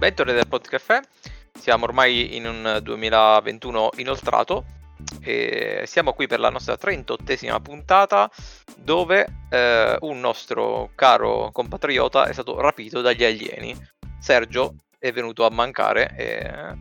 bentornati al Podcaffè. Siamo ormai in un 2021 inoltrato e siamo qui per la nostra 38esima puntata dove eh, un nostro caro compatriota è stato rapito dagli alieni. Sergio è venuto a mancare e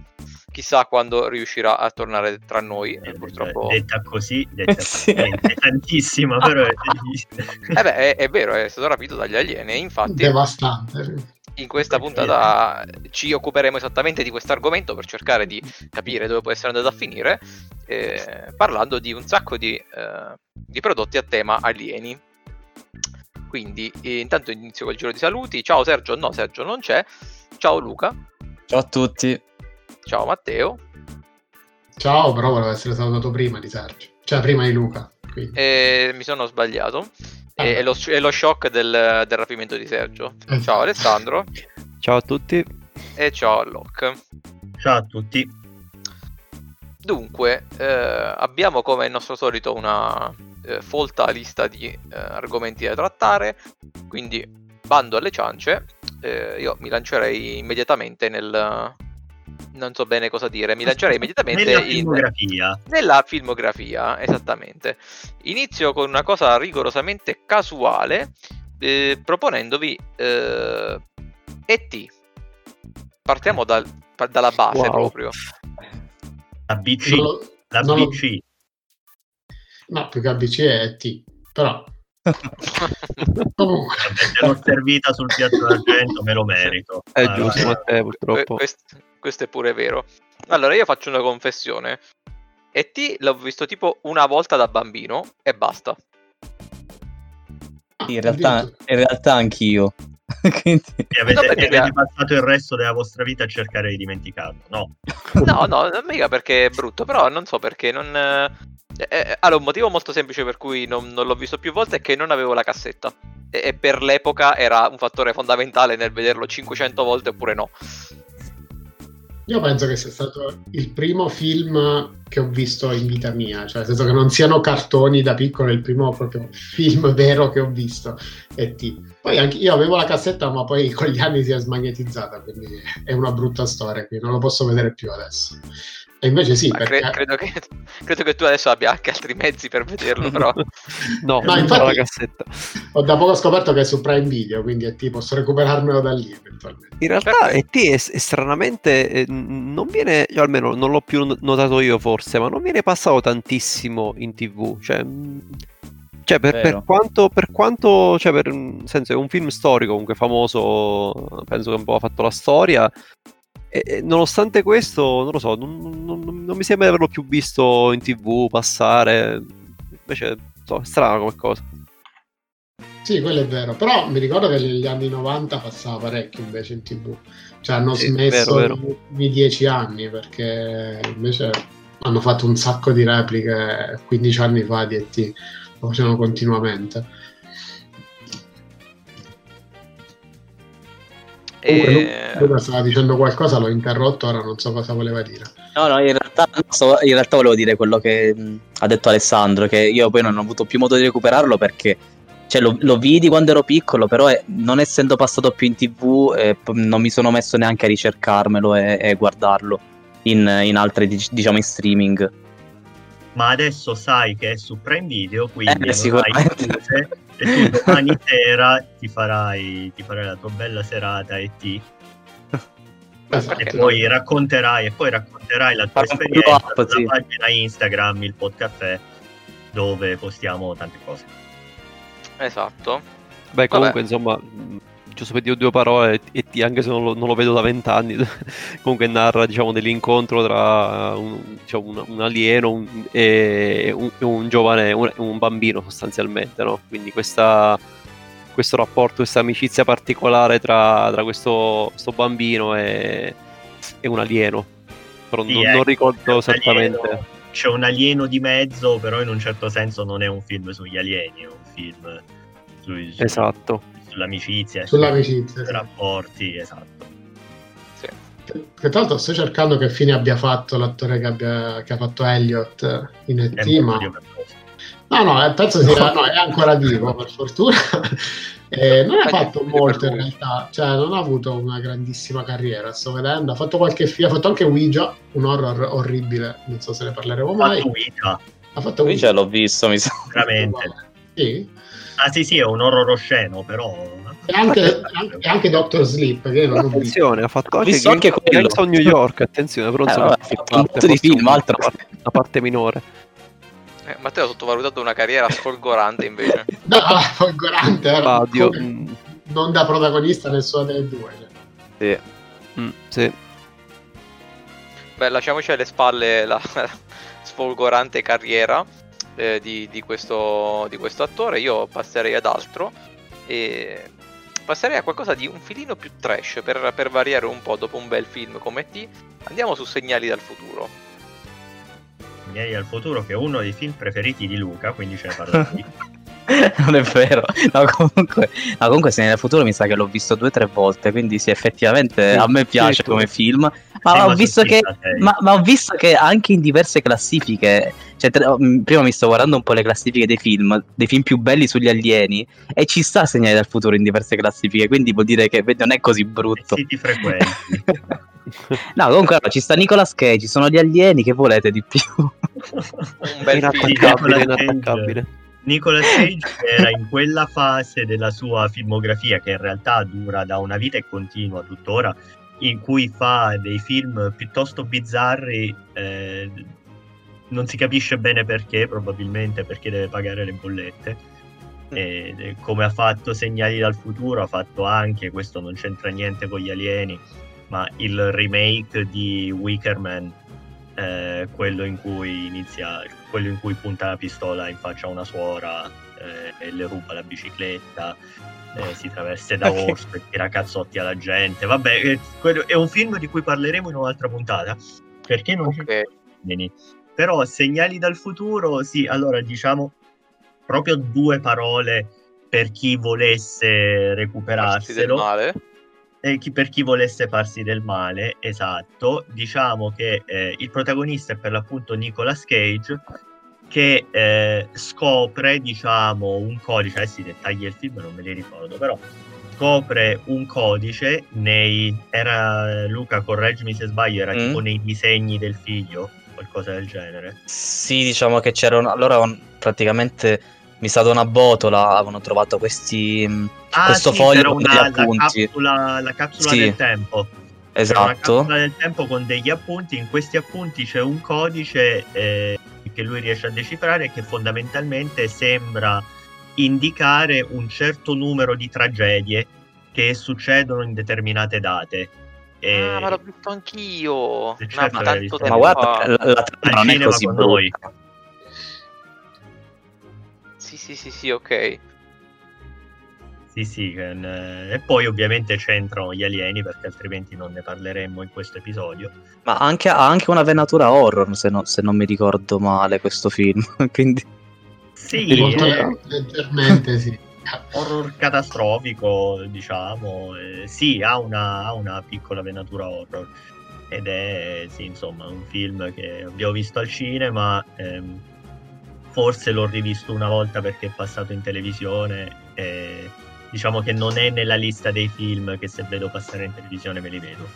chissà quando riuscirà a tornare tra noi. Eh, purtroppo... Detta così, detta sì. tantissima, però è... eh beh, è, è, vero, è stato rapito dagli alieni, infatti... Devastante in questa puntata ci occuperemo esattamente di questo argomento per cercare di capire dove può essere andato a finire, eh, parlando di un sacco di, eh, di, prodotti a tema alieni. Quindi eh, intanto inizio col giro di saluti. Ciao Sergio, no Sergio non c'è. Ciao Luca. Ciao a tutti. Ciao Matteo. Ciao, però volevo essere salutato prima di Sergio, cioè prima di Luca. mi sono sbagliato. È, è, lo, è lo, shock del, del, rapimento di Sergio. Eh. Ciao Alessandro. Ciao a tutti. E ciao Locke. Ciao a tutti. Dunque, eh, abbiamo come il nostro solito una eh, folta lista di eh, argomenti da trattare, quindi bando alle ciance, eh, io mi lancerei immediatamente nel, non so bene cosa dire, mi lancerei immediatamente nella filmografia. In, nella filmografia, esattamente. Inizio con una cosa rigorosamente casuale, eh, proponendovi eh, ET. Partiamo dal, dalla base wow. proprio. La BC. No, la no, BC. No, più che ABC è ET, però... Comunque, l'ho servita sul piatto d'argento, me lo merito. È allora, giusto, Matteo, purtroppo. Questo, questo è pure vero. Allora, io faccio una confessione. E T l'ho visto tipo una volta da bambino e basta. In realtà, in realtà anch'io. Quindi... E avete, no, avete ha... passato il resto della vostra vita a cercare di dimenticarlo, no? No, no, non mica perché è brutto, però non so perché non... Eh, eh, allora, un motivo molto semplice per cui non, non, l'ho visto più volte è che non avevo la cassetta. E, e per l'epoca era un fattore fondamentale nel vederlo 500 volte oppure no. Io penso che sia stato il primo film che ho visto in vita mia, cioè nel senso che non siano cartoni da piccolo, è il primo proprio film vero che ho visto. E. Poi anche io avevo la cassetta, ma poi con gli anni si è smagnetizzata, quindi è una brutta storia, quindi non lo posso vedere più adesso. E invece sì, perché... cre- credo, che, credo, che, tu adesso abbia anche altri mezzi per vederlo, però... no, no infatti, la cassetta. Ho da poco scoperto che è su Prime Video, quindi è tipo, posso recuperarmelo da lì eventualmente. In realtà ET è, è stranamente, eh, non viene, io almeno non l'ho più notato io forse, ma non viene passato tantissimo in tv, cioè... Cioè, per, per, quanto, per quanto cioè, per, senso, è un film storico comunque famoso, penso che un po' ha fatto la storia, e, nonostante questo, non lo so, non, non, non, mi sembra di averlo più visto in tv passare. Invece, so, è strano come cosa. Sì, quello è vero. Però mi ricordo che negli anni 90 passava parecchio invece in tv. Cioè hanno sì, smesso vero, vero. i dieci anni perché invece hanno fatto un sacco di repliche 15 anni fa di ET. Lo facevano continuamente. Comunque, e... Luca stava dicendo qualcosa, l'ho interrotto, ora non so cosa voleva dire. No, no, in realtà, in realtà volevo dire quello che mh, ha detto Alessandro, che io poi non ho avuto più modo di recuperarlo perché cioè, lo, lo, vidi quando ero piccolo, però è, non essendo passato più in tv eh, non mi sono messo neanche a ricercarmelo e, e guardarlo in, in altre, diciamo, in streaming. Ma adesso sai che è su Prime Video, quindi eh, sicuramente. e tu domani sera ti farai, ti farai la tua bella serata e ti e poi racconterai e poi racconterai la tua Farò esperienza up, sulla sì. pagina Instagram il podcast dove postiamo tante cose esatto beh comunque Vabbè. insomma giusto per dire due parole, e anche se non lo, non lo vedo da vent'anni, comunque narra diciamo, dell'incontro tra un, diciamo, un, un alieno un, e un, un giovane, un, bambino sostanzialmente, no? quindi questa, questo rapporto, questa amicizia particolare tra, tra questo, questo, bambino e, e, un alieno, però sì, non, ecco, non ricordo esattamente. Alieno, c'è un alieno di mezzo, però in un certo senso non è un film sugli alieni, è un film sui, esatto sull'amicizia, sull'amicizia, sui rapporti, esatto. Sì. Che tra l'altro sto cercando che fine abbia fatto l'attore che, abbia, che ha fatto Elliot in ET, ma No, no, eh, penso sia, no, è ancora vivo per fortuna. Eh, non ha fatto molto in realtà, cioè non ha avuto una grandissima carriera, sto vedendo, ha fatto qualche film, ha fatto anche Ouija, un horror orribile, non so se ne parleremo mai. Ouija. Ha fatto Ouija, l'ho visto, mi sa. Veramente. Sì. Ah sì sì, è un horror osceno, però... E anche, anche, anche Doctor Sleep, che non attenzione, ha fatto anche, visto anche quello. Gangs New York, attenzione, però insomma, eh, ha fatto un po' di film, altra parte, la parte minore. Eh, Matteo ha sottovalutato una carriera sfolgorante invece. no, folgorante, ah, non da protagonista nessuna delle due. Sì. Mm, sì. Beh, lasciamoci alle spalle la sfolgorante carriera eh, di, di, questo, di questo attore. Io passerei ad altro e passerei a qualcosa di un filino più trash per, per variare un po' dopo un bel film come T. Andiamo su Segnali dal futuro miei al futuro, che è uno dei film preferiti di Luca, quindi ce ne parlo qui. non è vero. No, comunque, no, comunque se nel futuro mi sa che l'ho visto due o tre volte, quindi sì, effettivamente sì, a me piace sì, come film. Ma, sì, ho visto che, ma, ma, ho visto che anche in diverse classifiche, cioè, mm, prima mi sto guardando un po' le classifiche dei film, dei film più belli sugli alieni, e ci sta segnali dal futuro in diverse classifiche, quindi vuol dire che non è così brutto. Siti frequenti. no, comunque no, ci sta Nicolas Cage, ci sono gli alieni, che volete di più? un bel inattaccabile, inattaccabile. Nicolas Cage era in quella fase della sua filmografia che in realtà dura da una vita e continua tuttora, in cui fa dei film piuttosto bizzarri, eh, non si capisce bene perché, probabilmente perché deve pagare le bollette. E, come ha fatto Segnali dal futuro, ha fatto anche, questo non c'entra niente con gli alieni, ma il remake di Wickerman eh, quello in cui inizia, quello in cui punta la pistola in faccia a una suora eh, e le ruba la bicicletta, eh, si traveste da okay. orso e tira cazzotti alla gente. Vabbè, eh, è un film di cui parleremo in un'altra puntata, perché non okay. c'è però segnali dal futuro, sì, allora diciamo proprio due parole per chi volesse recuperarselo. Male eh, chi, per chi volesse farsi del male, esatto, diciamo che eh, il protagonista è per l'appunto Nicolas Cage che eh, scopre, diciamo, un codice, adesso i dettagli del film non me li ricordo, però scopre un codice nei, era, Luca, correggimi se sbaglio, era mm. tipo nei disegni del figlio, qualcosa del genere. Sì, diciamo che c'erano, allora praticamente mi sa da una botola avevano trovato questi mm, ah, questo sì, foglio con degli appunti. La capsula, la capsula sì. del tempo. Esatto. Una capsula del tempo con degli appunti. In questi appunti c'è un codice eh, che lui riesce a decifrare e che fondamentalmente sembra indicare un certo numero di tragedie che succedono in determinate date. E... Ah, ma l'ho visto anch'io. Certo ma, ma guarda, la, la trama non è così brutta. Sì, sì, sì, sì, ok. Sì, sì, eh, e poi ovviamente c'entrano gli alieni perché altrimenti non ne parleremmo in questo episodio. Ma anche, ha anche una venatura horror, se, no, se non mi ricordo male, questo film. Quindi... Sì, eh, leggermente sì. Horror catastrofico, diciamo. Eh, sì, ha una, ha una, piccola venatura horror. Ed è, sì, insomma, un film che abbiamo visto al cinema. Ehm, forse l'ho rivisto una volta perché è passato in televisione e diciamo che non è nella lista dei film che se vedo passare in televisione me li vedo.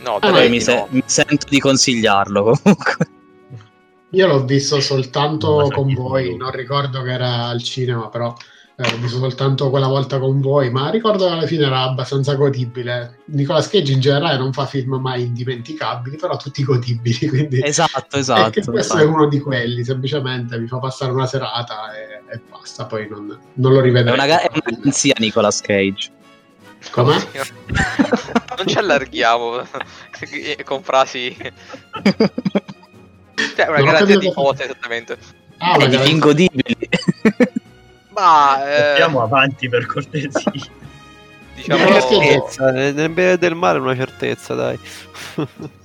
No, ah, mi, se- no. mi, sento di consigliarlo comunque. Io l'ho visto soltanto con voi, non ricordo che era al cinema, però eh, visto soltanto quella volta con voi, ma ricordo che alla fine era abbastanza godibile. Nicolas Cage in generale non fa film mai indimenticabili, però tutti godibili. Quindi esatto, esatto. questo esatto. è uno di quelli, semplicemente mi fa passare una serata e, e basta, poi non, non lo rivedrò. È una, è una garanzia Nicolas Cage. Come? non ci allarghiamo con frasi... cioè, una garanzia di cose esattamente. Ah, è di ingodibili. Ma eh... andiamo avanti per cortesia. diciamo una certezza, nel bene del male una certezza, dai.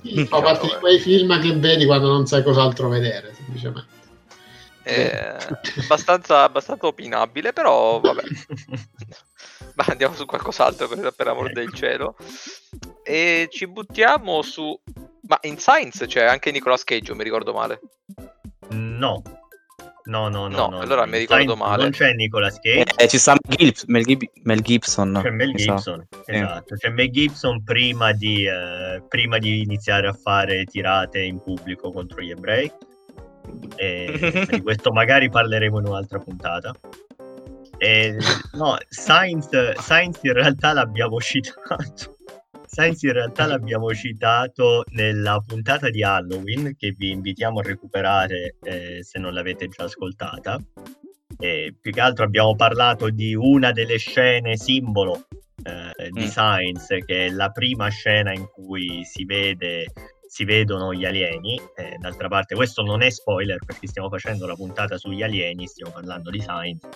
Sì, fa parte di quei film che vedi quando non sai cos'altro vedere, semplicemente. Eh, abbastanza, abbastanza opinabile, però vabbè. Ma andiamo su qualcos'altro per, per amor ecco. del cielo. E ci buttiamo su. Ma in Science c'è anche Nicolas Cage, mi ricordo male. No, No, no, no. no, allora mi ricordo male. Non c'è Nicolas Cage. Eh, ci sta Mel, Gib- Mel, Gibson. C'è Mel Gibson, esatto. C'è Mel Gibson prima di, eh, prima di iniziare a fare tirate in pubblico contro gli ebrei. E di questo magari parleremo in un'altra puntata. E, no, Science, Science in realtà l'abbiamo citato Science in realtà l'abbiamo citato nella puntata di Halloween che vi invitiamo a recuperare eh, se non l'avete già ascoltata. E più che altro abbiamo parlato di una delle scene simbolo eh, di mm. Science, che è la prima scena in cui si vede si vedono gli alieni. Eh, d'altra parte, questo non è spoiler perché stiamo facendo la puntata sugli alieni, stiamo parlando di Science,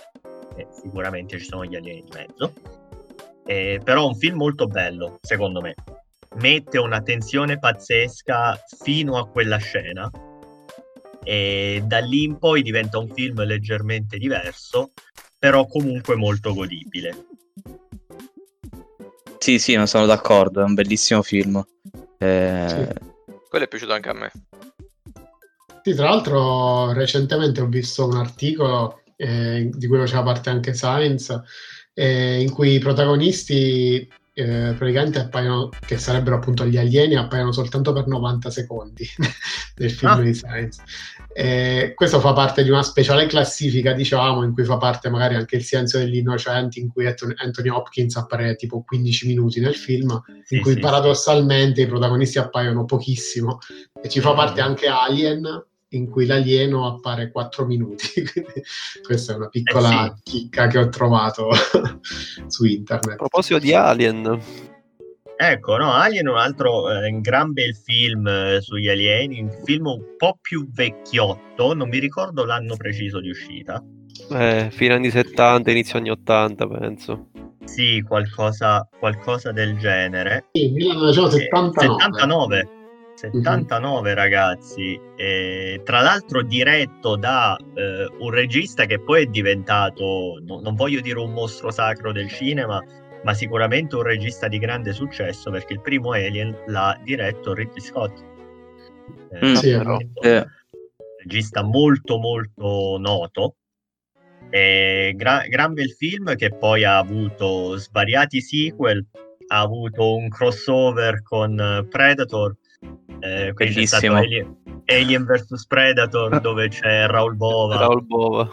e sicuramente ci sono gli alieni in mezzo. Eh, però è un film molto bello, secondo me. Mette una tensione pazzesca fino a quella scena e da lì in poi diventa un film leggermente diverso, però comunque molto godibile. Sì, sì, non sono d'accordo, è un bellissimo film. Eh... Sì. Quello è piaciuto anche a me. Sì, tra l'altro recentemente ho visto un articolo eh, di cui faceva parte anche Science eh, in cui i protagonisti eh, praticamente appaiono, che sarebbero appunto gli alieni, appaiono soltanto per 90 secondi nel film ah. di Science. Eh, questo fa parte di una speciale classifica, diciamo, in cui fa parte magari anche il silenzio degli innocenti, in cui Anthony Hopkins appare tipo 15 minuti nel film, sì, in cui sì, paradossalmente sì. i protagonisti appaiono pochissimo. E ci fa parte anche Alien, in cui l'alieno appare 4 minuti. questa è una piccola eh sì. chicca che ho trovato su internet. A proposito di Alien. Ecco, no, Alien è un altro eh, gran bel film eh, sugli alieni, un film un po' più vecchiotto, non mi ricordo l'anno preciso di uscita. Eh, fine anni 70, inizio anni 80, penso. Sì, qualcosa, qualcosa del genere. Sì, 1979. 79. 79 mm-hmm. ragazzi, e, tra l'altro diretto da eh, un regista che poi è diventato, no, non voglio dire un mostro sacro del cinema, ma sicuramente un regista di grande successo perché il primo Alien l'ha diretto Ridley Scott. Eh, mm, sì, però, eh. Regista molto molto noto. E gra- gran bel film che poi ha avuto svariati sequel, ha avuto un crossover con Predator eh, Bellissimo. Alien, Alien vs Predator dove c'è Raul Bova. Raul Bova,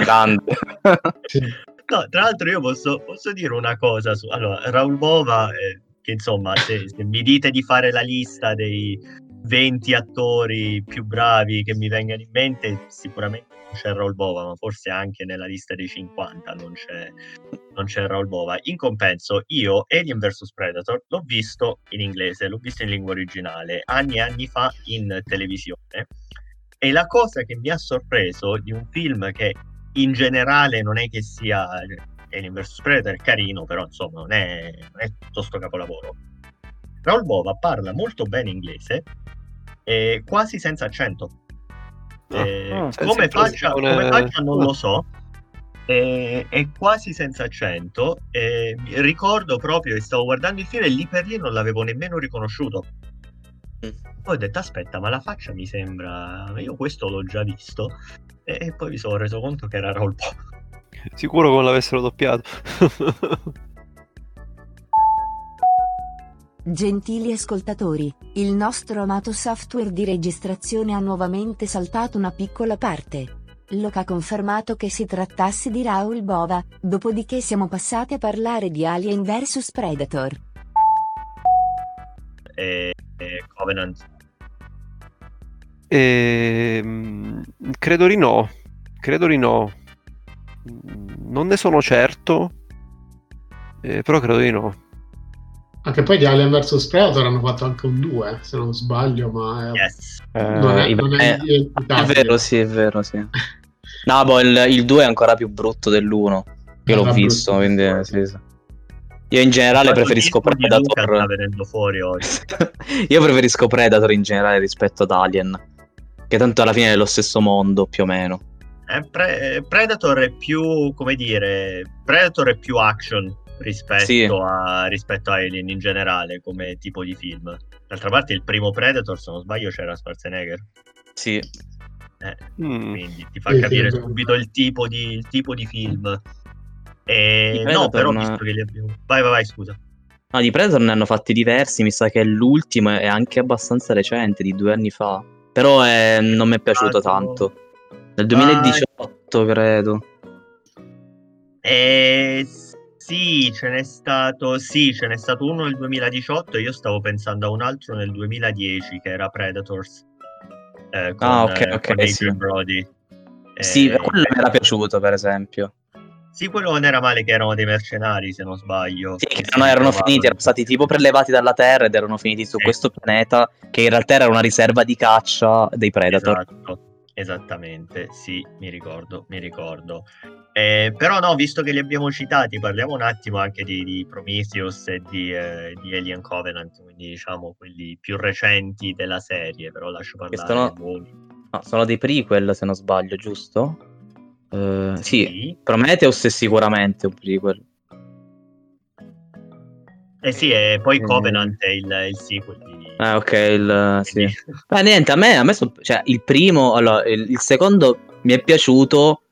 grande. no, tra l'altro io posso, posso, dire una cosa su... Allora, Raul Bova, eh, che insomma, se, se mi dite di fare la lista dei 20 attori più bravi che mi vengano in mente, sicuramente c'è Raul Bova, ma forse anche nella lista dei 50 non c'è, non c'è Raul Bova. In compenso, io Alien vs Predator l'ho visto in inglese, l'ho visto in lingua originale anni e anni fa in televisione. E la cosa che mi ha sorpreso di un film che in generale non è che sia Alien vs Predator è carino, però insomma non è, non è tutto sto capolavoro. Raul Bova parla molto bene inglese, e quasi senza accento eh, ah, come, faccia, come, faccia, non lo so. Eh, è quasi senza accento. Eh, ricordo proprio che stavo guardando il film e lì per lì non l'avevo nemmeno riconosciuto. Mm. Poi ho detto: Aspetta, ma la faccia mi sembra. Io questo l'ho già visto. E, e poi mi sono reso conto che era Po. Sicuro come l'avessero doppiato. Gentili ascoltatori, il nostro amato software di registrazione ha nuovamente saltato una piccola parte. Loca ha confermato che si trattasse di Raul Bova, dopodiché siamo passati a parlare di Alien vs Predator. E, e Covenant. E, credo di no. Credo di no. Non ne sono certo, eh, però credo di no. Anche poi di Alien vs Predator hanno fatto anche un 2, se non sbaglio, ma è, yes. non è, eh, non è, è, è vero, sì, è vero, sì. No, boh, il, il 2 è ancora più brutto dell'1. Io l'ho visto, brutto, quindi sì, sì. Io in generale ma preferisco Predator. fuori oggi. Io preferisco Predator in generale rispetto ad Alien. Che tanto alla fine è lo stesso mondo, più o meno. Eh, pre- Predator è più, come dire, Predator è più action rispetto, sì. a, rispetto a Alien in generale come tipo di film. D'altra parte il primo Predator, se non sbaglio, c'era Schwarzenegger. Sì. Eh, mm. Quindi ti fa capire subito il tipo di, il tipo di film. E... No, però una... visto che li abbiamo... Vai, vai, vai, scusa. No, di Predator ne hanno fatti diversi, mi sa che l'ultimo è anche abbastanza recente, di due anni fa. Però è... non mi è piaciuto ah, tanto. Nel 2018, ah, credo. Eh, sì, ce n'è stato, sì, ce n'è stato uno nel 2018 e io stavo pensando a un altro nel 2010 che era Predators. Eh, con, ah, ok, eh, ok. Sì. Brody. Sì, eh, quello mi era piaciuto, per esempio. Sì, quello non era male che erano dei mercenari, se non sbaglio. Sì, che no, erano finiti, erano stati tipo prelevati dalla Terra ed erano finiti su sì. questo pianeta che in realtà era una riserva di caccia dei Predator. Esatto, esattamente, sì, mi ricordo, mi ricordo. Eh, però no, visto che li abbiamo citati, parliamo un attimo anche di, di Prometheus e di, eh, di, Alien Covenant, quindi diciamo quelli più recenti della serie, però lascio parlare sono... No, sono dei prequel se non sbaglio, giusto? Uh, sì. sì, Prometheus è sicuramente un prequel. Eh sì, e poi Covenant è il, il sequel di... Ah, ok, il, sì. Ma niente, a me, a me so, cioè, il primo, allora, il, il, secondo mi è piaciuto,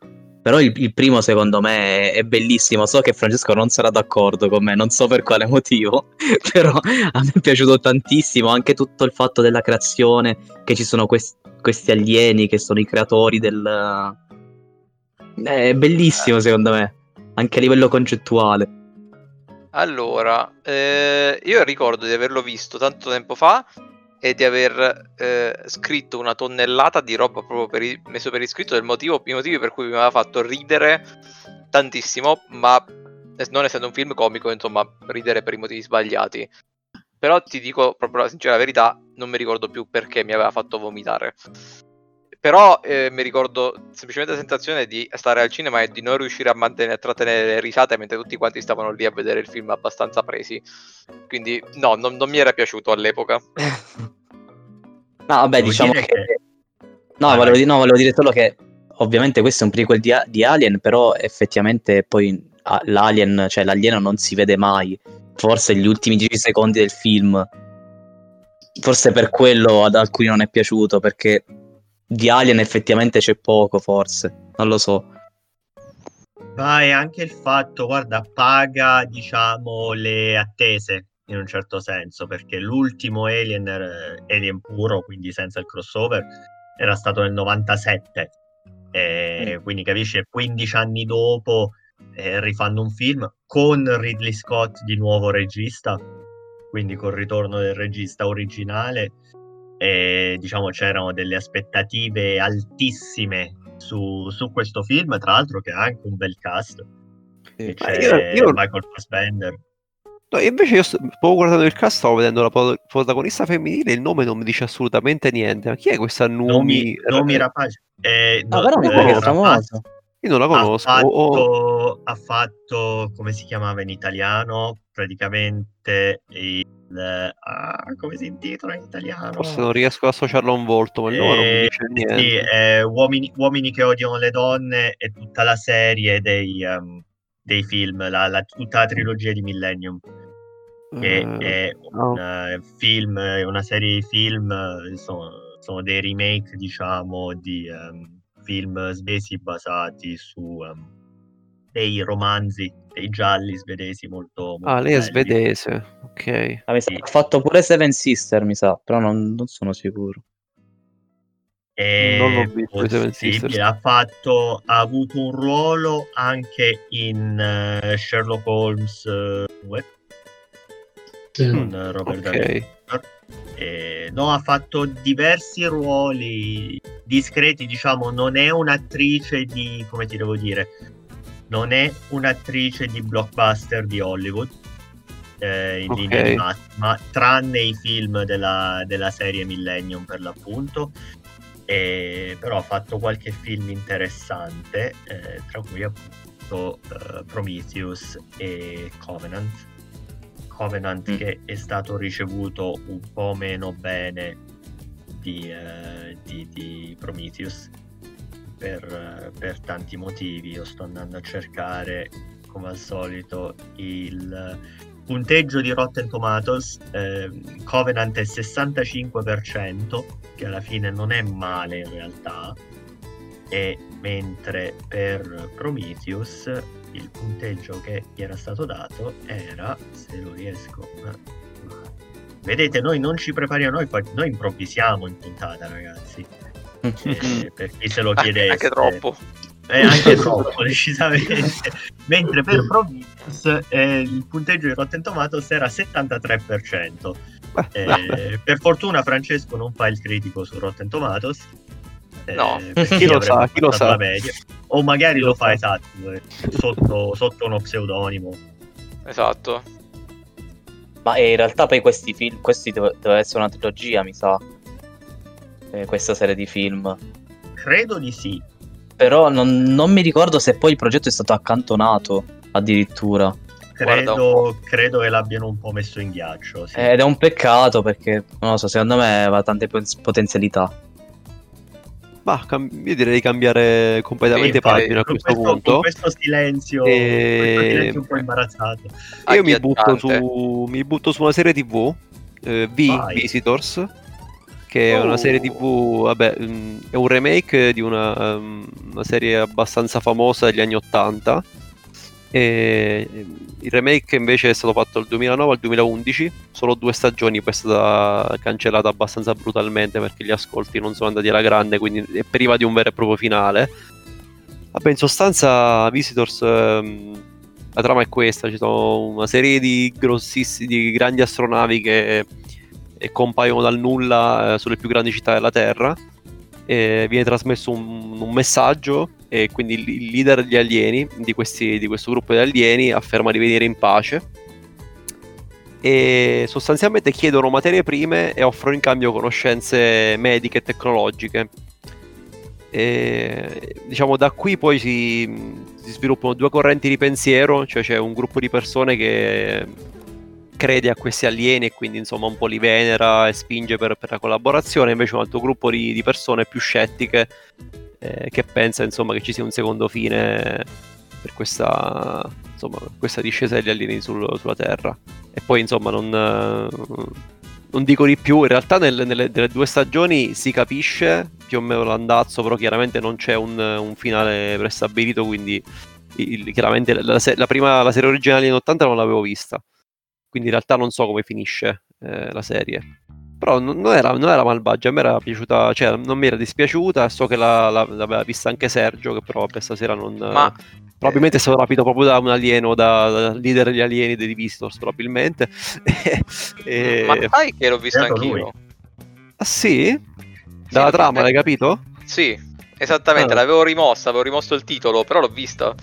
però il, il, primo secondo me è, è, bellissimo. So che Francesco non sarà d'accordo con me, non so per quale motivo, però a me è piaciuto tantissimo anche tutto il fatto della creazione, che ci sono quest, questi alieni che sono i creatori del è bellissimo secondo me, anche a livello concettuale. Allora, eh, io ricordo di averlo visto tanto tempo fa e di aver eh, scritto una tonnellata di roba proprio per i- messo per iscritto del motivo, i motivi per cui mi aveva fatto ridere tantissimo, ma non essendo un film comico, insomma, ridere per i motivi sbagliati. Però ti dico proprio la sincera verità, non mi ricordo più perché mi aveva fatto vomitare. Però eh, mi ricordo semplicemente la sensazione di stare al cinema e di non riuscire a, mantenere, a trattenere le risate mentre tutti quanti stavano lì a vedere il film abbastanza presi. Quindi no, non, non mi era piaciuto all'epoca. no, vabbè, Devo diciamo che... che... No, ah, volevo, no, volevo, dire solo che ovviamente questo è un prequel di, di Alien, però effettivamente poi l'alien, cioè l'alieno non si vede mai. Forse gli ultimi 10 secondi del film. Forse per quello ad alcuni non è piaciuto, perché di Alien effettivamente c'è poco, forse, non lo so. Ma è anche il fatto, guarda, paga, diciamo, le attese in un certo senso, perché l'ultimo Alien, Alien puro, quindi senza il crossover, era stato nel 97. E mm. Quindi capisci, 15 anni dopo eh, rifanno un film con Ridley Scott di nuovo regista, quindi col ritorno del regista originale e diciamo c'erano delle aspettative altissime su, su, questo film, tra l'altro che ha anche un bel cast. Sì. C'è io, io... Michael Fassbender. No, invece io proprio guardando il cast stavo vedendo la protagonista femminile, il nome non mi dice assolutamente niente. Ma chi è questa Numi? Nomi, Nomi Rapace. Eh, no, ah, però mi eh, famosa. Io non la conosco. Ha fatto, oh. ha fatto, come si chiamava in italiano, praticamente il ah, come si intitola in italiano? Forse non riesco ad associarlo a un volto, ma il nome non eh, dice niente. Sì, eh, uomini, uomini, che odiano le donne e tutta la serie dei, um, dei film, la, la, tutta la trilogia di Millennium. Che uh, è un no. uh, film, una serie di film, sono, sono dei remake, diciamo, di um, film svesi basati su um, dei romanzi dei gialli svedesi molto, molto ah lei è svedese ok ah, sì. ha fatto pure Seven Sister mi sa però non, non sono sicuro e non l'ho visto Seven Sister ha fatto ha avuto un ruolo anche in uh, Sherlock Holmes uh, sì. con Robert okay. Eh, no, ha fatto diversi ruoli discreti, diciamo, non è un'attrice di, come ti devo dire, non è un'attrice di blockbuster di Hollywood eh, okay. di massima, tranne i film della, della serie Millennium per l'appunto. E, però ha fatto qualche film interessante, eh, tra cui appunto uh, Prometheus e Covenant. Covenant mm. che è stato ricevuto un po' meno bene di, uh, di, di Prometheus per, per tanti motivi. Io sto andando a cercare, come al solito, il punteggio di Rotten Tomatoes. Eh, Covenant è 65%, che alla fine non è male in realtà. e mentre per Prometheus il punteggio che gli era stato dato era, se lo riesco a... Vedete, noi non ci prepariamo, noi, noi improvvisiamo in puntata, ragazzi. Eh, per chi se lo chiedesse. Anche troppo. Eh, anche troppo, decisamente. Mentre per Prometheus eh, il punteggio di Rotten Tomatoes era 73%. Eh, per fortuna Francesco non fa il critico su Rotten Tomatoes. Eh, no, chi lo sa, chi lo sa. O magari lo, fa esatto, eh, sotto, sotto uno pseudonimo. Esatto. Ma in realtà poi questi film, questi deve, deve essere una trilogia, mi sa. Eh, questa serie di film. Credo di sì. Però non, non, mi ricordo se poi il progetto è stato accantonato addirittura. Credo, credo che l'abbiano un po' messo in ghiaccio. Sì. Ed è un peccato perché, non lo so, secondo me aveva tante potenzialità. Ma cam- io direi di cambiare completamente sì, pagina a questo, questo, punto. questo silenzio, e... questo silenzio un po' imbarazzato. Io mi butto, su, mi butto, su, una serie TV, eh, V. Visitors, che oh. è una serie oh. TV, vabbè, mm, è un remake di una, um, una serie abbastanza famosa degli anni 80 e il remake invece è stato fatto dal 2009 al 2011, solo due stagioni, poi è stata cancellata abbastanza brutalmente perché gli ascolti non sono andati alla grande, quindi è priva di un vero e proprio finale. Vabbè, in sostanza Visitors, ehm, la trama è questa, ci sono una serie di grossissimi, di grandi astronavi che eh, compaiono dal nulla eh, sulle più grandi città della Terra. E viene trasmesso un, un messaggio e quindi il leader degli alieni, di, questi, di questo gruppo di alieni, afferma di venire in pace e sostanzialmente chiedono materie prime e offrono in cambio conoscenze mediche e tecnologiche. E, diciamo da qui poi si, si, sviluppano due correnti di pensiero, cioè c'è un gruppo di persone che crede a questi alieni e quindi insomma un po' li venera e spinge per, per la collaborazione, invece un altro gruppo di, di persone più scettiche eh, che pensa insomma che ci sia un secondo fine per questa, insomma, questa discesa degli alieni sul, sulla Terra. E poi insomma non, non dico di più, in realtà nelle, nelle, nelle, due stagioni si capisce più o meno l'andazzo, però chiaramente non c'è un, un finale prestabilito, quindi il, chiaramente la, la, prima, la serie originale in 80 non l'avevo vista, quindi in realtà non so come finisce eh, la serie. Però non era, non era malvagia, a me era piaciuta, cioè non mi era dispiaciuta, so che la, la, l'aveva vista anche Sergio, che però vabbè stasera non... Ma... Probabilmente è stato rapito proprio da un alieno, da, da leader degli alieni dei Visitors, probabilmente. e... Ma sai che l'ho visto anch'io? Lui. Ah sì? Dalla sì, trama, l'hai capito? Sì, esattamente, ah. l'avevo rimossa, avevo rimosso il titolo, però l'ho vista.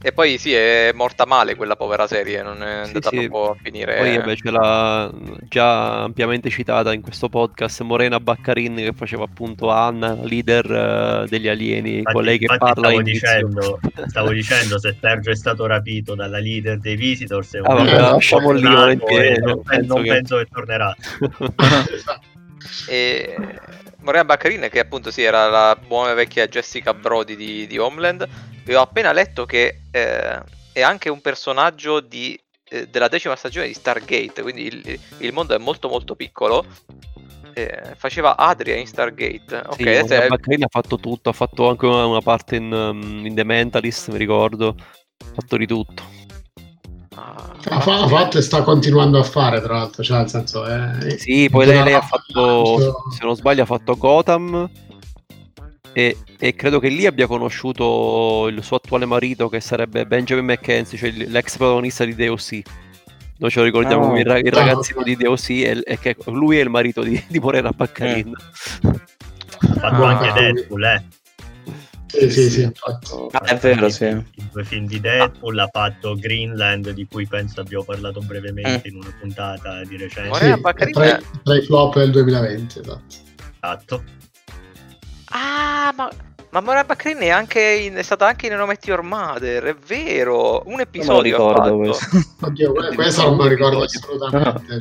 E poi sì, è morta male quella povera serie, non è andata sì, proprio a finire. Poi invece l'ha già ampiamente citata in questo podcast Morena Baccarin che faceva appunto Anna, leader uh, degli alieni, infatti, con lei che parla stavo dicendo, stavo dicendo se Sergio è stato rapito dalla leader dei Visitors ah, vabbè, lasciamo lì non, penso, non che... penso che tornerà. e Morena Baccarin che appunto sì era la buona vecchia Jessica Brody di, di Homeland e ho appena letto che eh, è anche un personaggio di, eh, della decima stagione di Stargate, quindi il, il mondo è molto molto piccolo. Eh, faceva Adria in Stargate. Ok, sì, è... ha fatto tutto, ha fatto anche una, una parte in, um, in, The Mentalist, mi ricordo. Ha fatto di tutto. Ah, ha, fa- ha, fatto e sta continuando a fare, tra l'altro. Cioè, nel senso, eh, sì, poi lei, lei ha fatto, se non sbaglio, ha fatto Gotham e, e, credo che lì abbia conosciuto il suo attuale marito che sarebbe Benjamin McKenzie, cioè l'ex protagonista di DOC. Noi ce lo ricordiamo oh, come il, il ragazzino di DOC e, e, che lui è il marito di, di Morena Paccarin. Eh. Ha fatto ah, anche Deadpool, eh. Sì, sì, sì, fatto... ah, è vero, sì. I due film di Deadpool, ha fatto Greenland, di cui penso abbiamo parlato brevemente mm. in una puntata di recente. Sì, tra, tra i flop del 2020, esatto. Esatto. Ah, ma, ma Moira Baccarin è, anche in, è stata anche in No Met Your Mother, è vero. Un episodio non ricordo questo. Oddio, questo non me lo ricordo assolutamente.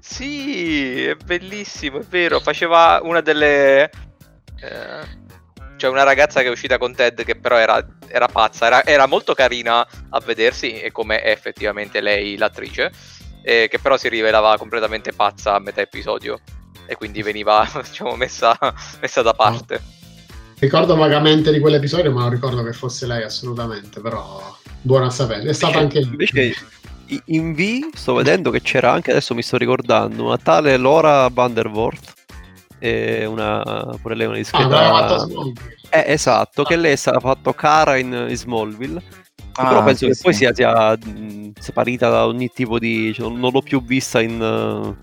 Sì, è bellissimo, è vero. Faceva una delle... Eh, cioè una ragazza che è uscita con Ted che però era, era pazza, era, era, molto carina a vedersi e come è effettivamente lei l'attrice, eh, che però si rivelava completamente pazza a metà episodio e quindi veniva diciamo, messa, messa da parte. Ricordo vagamente di quell'episodio, ma non ricordo che fosse lei assolutamente, però buona sapere. È stata anche invece in V sto vedendo che c'era anche adesso mi sto ricordando una tale Laura Vanderworth una pure lei una discreta ah, eh, esatto, che lei ha fatto Cara in, in Smallville Ah, però penso sì, che sì. poi sia, sia mh, separita da ogni tipo di. Cioè, non l'ho più vista in.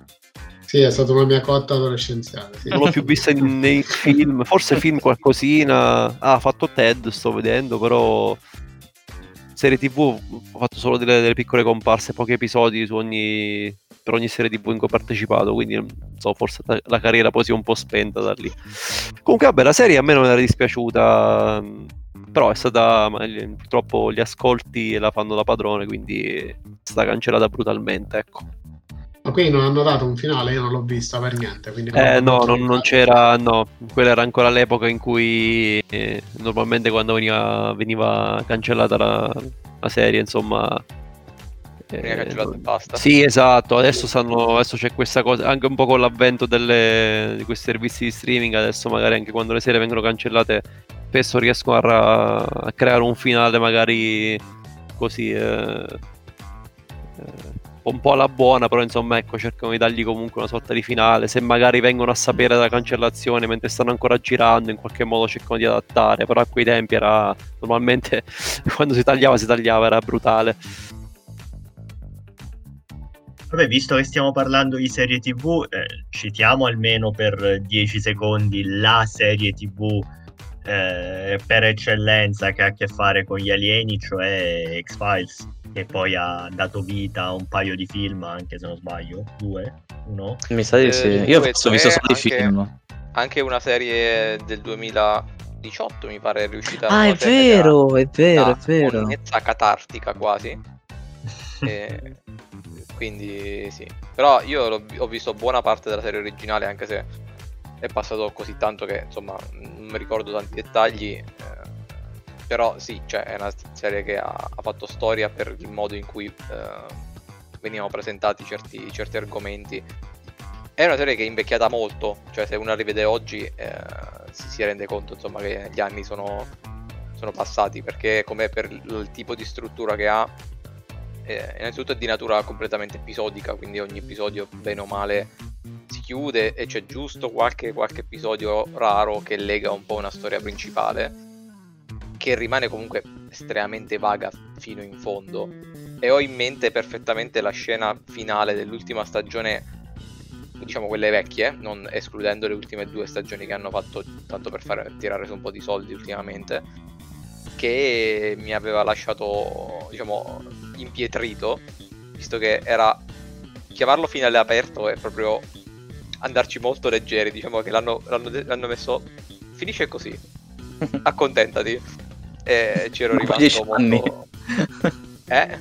Sì, è stata una mia cotta adolescenziale. Sì. Non l'ho più vista in, nei film, forse film qualcosina. Ah, ha fatto Ted, sto vedendo, però. Serie TV ho fatto solo delle, delle piccole comparse, pochi episodi ogni, per ogni serie TV in cui ho partecipato, quindi non so, forse la carriera poi si è un po' spenta da lì. Comunque, vabbè, la serie a me non era dispiaciuta però è stata purtroppo gli ascolti la fanno da padrone quindi è stata cancellata brutalmente ecco ma quindi non hanno dato un finale? Io non l'ho vista per niente eh, no non, non, c'era no quella era ancora l'epoca in cui eh, normalmente quando veniva, veniva cancellata la, la, serie insomma veniva eh, cancellato e basta. sì esatto adesso, sanno, adesso c'è questa cosa anche un po' con l'avvento delle, di questi servizi di streaming adesso magari anche quando le serie vengono cancellate spesso riescono a, a creare un finale magari così eh, eh, un po' alla buona, però insomma ecco cercano di dargli comunque una sorta di finale, se magari vengono a sapere della cancellazione mentre stanno ancora girando in qualche modo cercano di adattare, però a quei tempi era normalmente quando si tagliava si tagliava, era brutale. Vabbè, visto che stiamo parlando di serie TV, eh, citiamo almeno per 10 secondi la serie TV eh, per eccellenza che ha a che fare con gli alieni, cioè X-Files, che poi ha dato vita a un paio di film, anche se non sbaglio, due, uno. Mi sa di sì, eh, io ho visto solo i film. Anche una serie del 2018 mi pare è riuscita ah, a... Ah, è vero, è vero, è vero. Una catartica quasi. e... Quindi sì. Però io ho visto buona parte della serie originale, anche se è passato così tanto che insomma non mi ricordo tanti dettagli. Eh, però sì, cioè, è una serie che ha, ha, fatto storia per il modo in cui eh, venivano presentati certi, certi, argomenti. È una serie che è invecchiata molto, cioè se uno la rivede oggi eh, si, si, rende conto insomma, che gli anni sono, sono passati, perché come per il tipo di struttura che ha, eh, innanzitutto è di natura completamente episodica, quindi ogni episodio bene o male si chiude e c'è giusto qualche, qualche episodio raro che lega un po' una storia principale, che rimane comunque estremamente vaga fino in fondo. E ho in mente perfettamente la scena finale dell'ultima stagione diciamo quelle vecchie, non escludendo le ultime due stagioni che hanno fatto tanto per fare tirare su un po' di soldi ultimamente, che mi aveva lasciato, diciamo, impietrito, visto che era chiamarlo finale aperto è proprio andarci molto leggeri. Diciamo che l'hanno, l'hanno, l'hanno messo. Finisce così. Accontentati. E ci ero dopo rimasto molto. Anni. eh?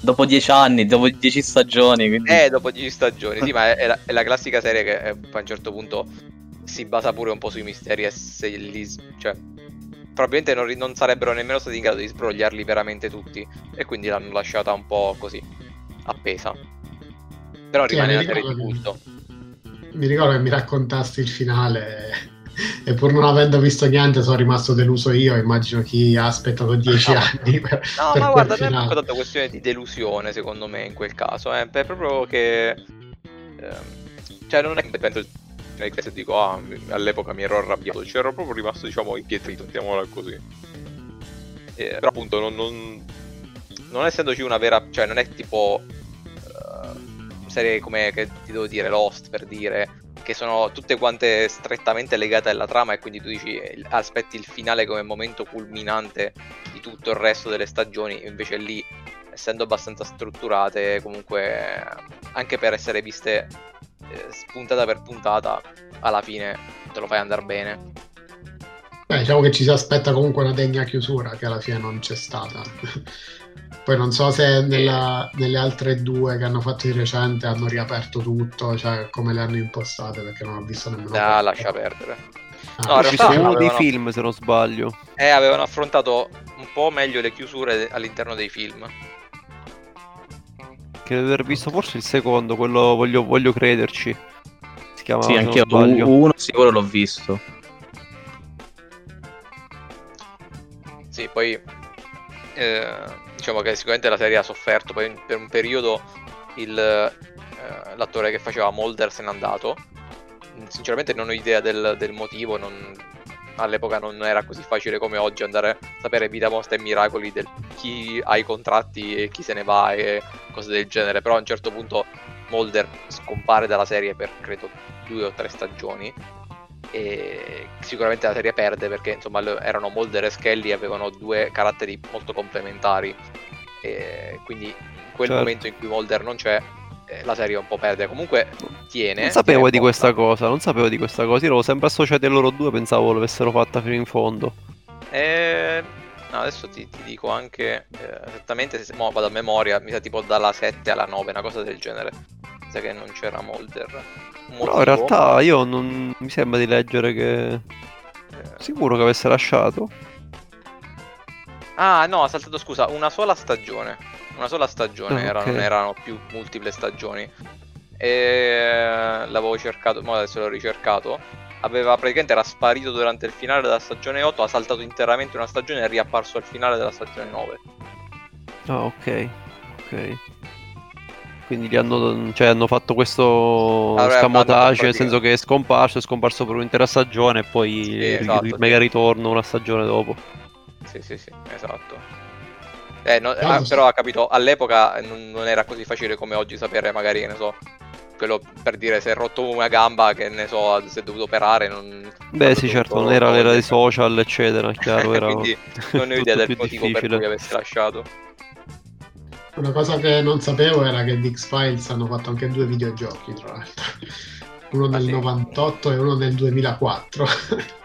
Dopo dieci anni, dopo dieci stagioni. Quindi... Eh, dopo dieci stagioni, sì, ma è, è, la, è la, classica serie che eh, a un certo punto si basa pure un po' sui misteri e se li. cioè. Probabilmente non, non sarebbero nemmeno stati in grado di sbrogliarli veramente tutti. E quindi l'hanno lasciata un po' così. Appesa. Però rimane una serie di gusto mi ricordo che mi raccontasti il finale e pur non avendo visto niente sono rimasto deluso io immagino chi ha aspettato dieci no. anni per, no per ma guarda finale. non è tanto questione di delusione secondo me in quel caso eh. è proprio che eh, cioè non è che penso se dico ah all'epoca mi ero arrabbiato c'ero proprio rimasto diciamo impietrito mettiamola così eh, però appunto non, non, non essendoci una vera cioè non è tipo serie come che ti devo dire Lost per dire che sono tutte quante strettamente legate alla trama e quindi tu dici aspetti il finale come momento culminante di tutto il resto delle stagioni invece lì essendo abbastanza strutturate comunque anche per essere viste eh, puntata per puntata alla fine te lo fai andare bene. Beh, diciamo che ci si aspetta comunque una degna chiusura che alla fine non c'è stata poi non so se nella, nelle altre due che hanno fatto di recente hanno riaperto tutto, cioè come le hanno impostate, perché non ho visto nemmeno. Ah, lascia perdere. Ah, no, in realtà uno dei film, se non sbaglio. Eh, avevano affrontato un po' meglio le chiusure all'interno dei film. Credo di aver visto forse il secondo, quello voglio, voglio crederci. Si chiama Sì, anche io uno sicuro l'ho visto. sì, poi eh, diciamo che sicuramente la serie ha sofferto, poi per un periodo il, eh, l'attore che faceva Mulder se n'è andato. Sinceramente non ho idea del, del motivo, non, all'epoca non era così facile come oggi andare a sapere vita, morte e miracoli del chi ha i contratti e chi se ne va e cose del genere, però a un certo punto Mulder scompare dalla serie per credo due o tre stagioni e sicuramente la serie perde perché insomma erano Mulder e Skelly e avevano due caratteri molto complementari. E quindi in quel certo. momento in cui Mulder non c'è eh, la serie un po' perde. Comunque tiene non sapevo tiene di questa cosa non sapevo di questa cosa. Io l'ho sempre associato a loro due pensavo l'avessero fatta fino in fondo. E... no, adesso ti, ti, dico anche eh, esattamente se mo, vado a memoria mi sa tipo dalla 7 alla 9 una cosa del genere sa che non c'era Mulder No, in realtà io non mi sembra di leggere che. Eh. Sicuro che avesse lasciato. Ah, no, ha saltato scusa, una sola stagione. Una sola stagione, ah, era, okay. non erano più multiple stagioni. E l'avevo cercato, ma adesso l'ho ricercato. Aveva praticamente era sparito durante il finale della stagione 8, ha saltato interamente una stagione e è riapparso al finale della stagione 9. Ah, ok. Ok. Quindi gli hanno, cioè, hanno fatto questo allora, scamotage, nel senso che è scomparso, è scomparso per un'intera stagione e poi sì, esatto, ri- mega ritorno una stagione dopo. Sì, sì, sì, esatto. Eh, no, ah, però ha capito, all'epoca non, non, era così facile come oggi sapere magari, ne so, quello per dire se è rotto una gamba, che ne so, si è dovuto operare. Non, Beh sì, certo, non era l'era dei social, eccetera, chiaro, era Quindi non ho idea del motivo difficile. per cui avesse lasciato. Una cosa che non sapevo era che di X-Files hanno fatto anche due videogiochi, tra l'altro. Uno nel ah, sì. 98 e uno nel 2004.